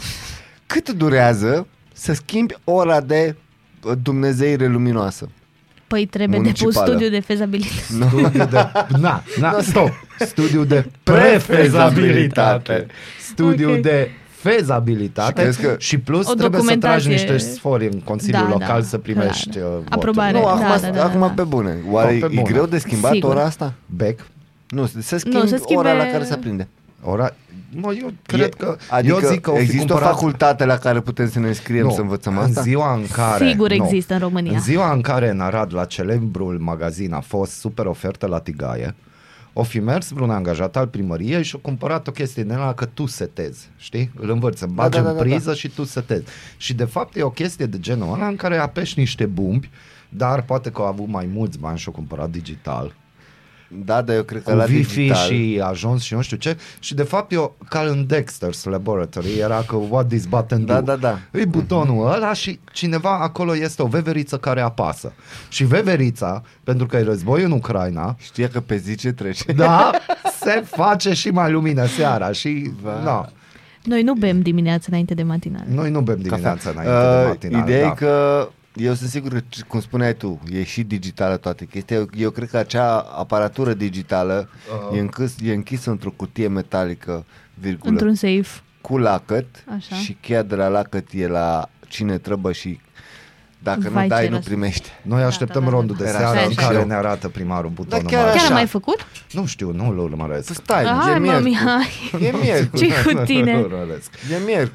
Cât durează să schimbi ora de uh, dumnezeire luminoasă? Păi trebuie depus Municipală. studiu de fezabilitate. studiu de... Na, na, stop! Studiu de Prefezabilitate. <laughs> prefezabilitate. Studiu Ok. de fezabilitate Și crezi că- și plus O trebuie să tragi documentație. niște sfori în Consiliul Da, Local da, să primești clar. uh, voturi. Aprobare. Nu, Da, acum, da, da, acum da. pe bune. Oare Nu, pe e bune. greu de schimbat Sigur. ora asta? Bec, Nu, să schimbi Nu, să schimbe- ora la care se aprinde. ora, mă, eu cred E- că, adică eu zic că o fi există cumpărat... o facultate la care putem să ne înscriem Nu, să învățăm în asta? ziua în care... Sigur nu. există în România. În ziua în care în Arad, la celebrul magazin, a fost super ofertă la tigaie, o fi mers vreun angajat al primăriei și a cumpărat o chestie din ăla că tu setezi, știi? Îl învăț, să bagi da, în da, da, priză și tu setezi. Și de fapt e o chestie de genul ăla în care apeși niște bumbi, dar poate că au avut mai mulți bani și au cumpărat digital Da, dar eu cred că cu la Wi-Fi digital... și ajuns și nu știu ce și de fapt eu ca în Dexter's Laboratory era că what this button Da, do da, da. e butonul ăla și cineva acolo este o veveriță care apasă și veverița pentru că e război în Ucraina Știe că pe zi ce trece. da, se face și mai lumină seara și Va. da, Noi nu bem dimineața înainte de matinale. noi nu bem dimineața Cafea. înainte de Uh, matinale Ideea da. e că eu sunt sigur că, cum spuneai tu, e și digitală toate chestia. Eu, eu cred că acea aparatură digitală Uh-huh. e, închis, e închisă într-o cutie metalică, virgulă, Într-un safe. cu lacăt Așa. și cheia de la lacăt e la cine trebuie și dacă Vai, nu dai, ce nu răs- primești. Noi așteptăm da, da, rondul da. de Era seară așa, în așa. care Eu. ne arată primarul butonul chiar mare. Chiar Așa. am mai făcut? Nu știu, nu îl urmăresc. Stai, Hai, e mami, miercuri. hai. E miercuri. Ce cu tine? Nu urmăresc. E miercuri.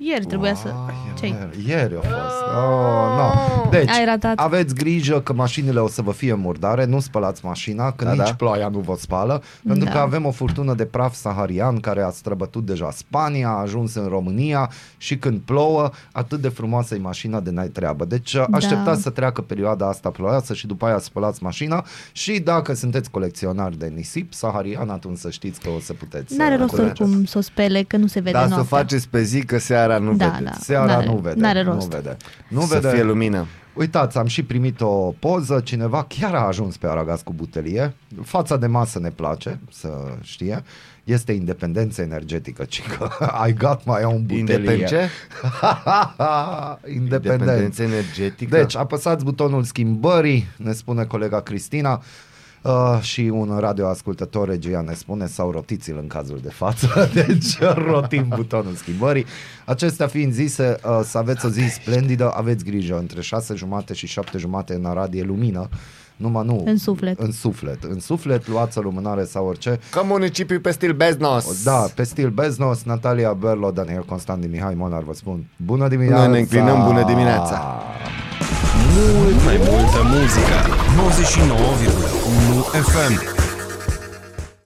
Ieri trebuia să... ce Ieri, ieri a fost. Oh, no. Deci, Ai ratat. aveți grijă că mașinile o să vă fie murdare, nu spălați mașina, că Da, nici da. ploaia nu vă spală, pentru Da. că avem o furtună de praf saharian care a străbătut deja Spania, a ajuns în România și când plouă, atât de frumoasă e mașina de n-ai treabă. Deci așteptați să treacă perioada asta ploioasă și după aia spălați mașina și dacă sunteți colecționari de nisip saharian, atunci să știți că o să puteți N-are să rost culegeți. oricum să o spele, că nu se vede Dar să o noaptea. faceți pe zi, că seara nu Da, vedeți. da. Seara N-are- nu vede. n-are rost. Nu vede. Nu Să vede. fie lumină. Uitați, am și primit o poză, cineva chiar a ajuns pe Aragaz cu butelie. Fața de masă ne place, să știe. Este independență energetică, ci că I got my own butelie. Independent ce? <laughs> Independent. Independență energetică. Deci, apăsați butonul schimbării, ne spune colega Cristina. Uh, și un radioascultător regia ne spune sau rotiți-l în cazul de față <laughs> deci rotim butonul schimbării acestea fiind zise uh, să aveți o zi splendidă aveți grijă între 6 jumate și 7 jumate în Arad e lumină numai nu În suflet. în suflet în suflet luați o lumânare sau orice Ca municipiul pe stil Beznos. da, pe stil Beznos, Natalia Berlo, Daniel Constantin Mihai Monar vă spun bună dimineața Noi ne înclinăm, bună dimineața. Mult mai multă muzică 99,1 FM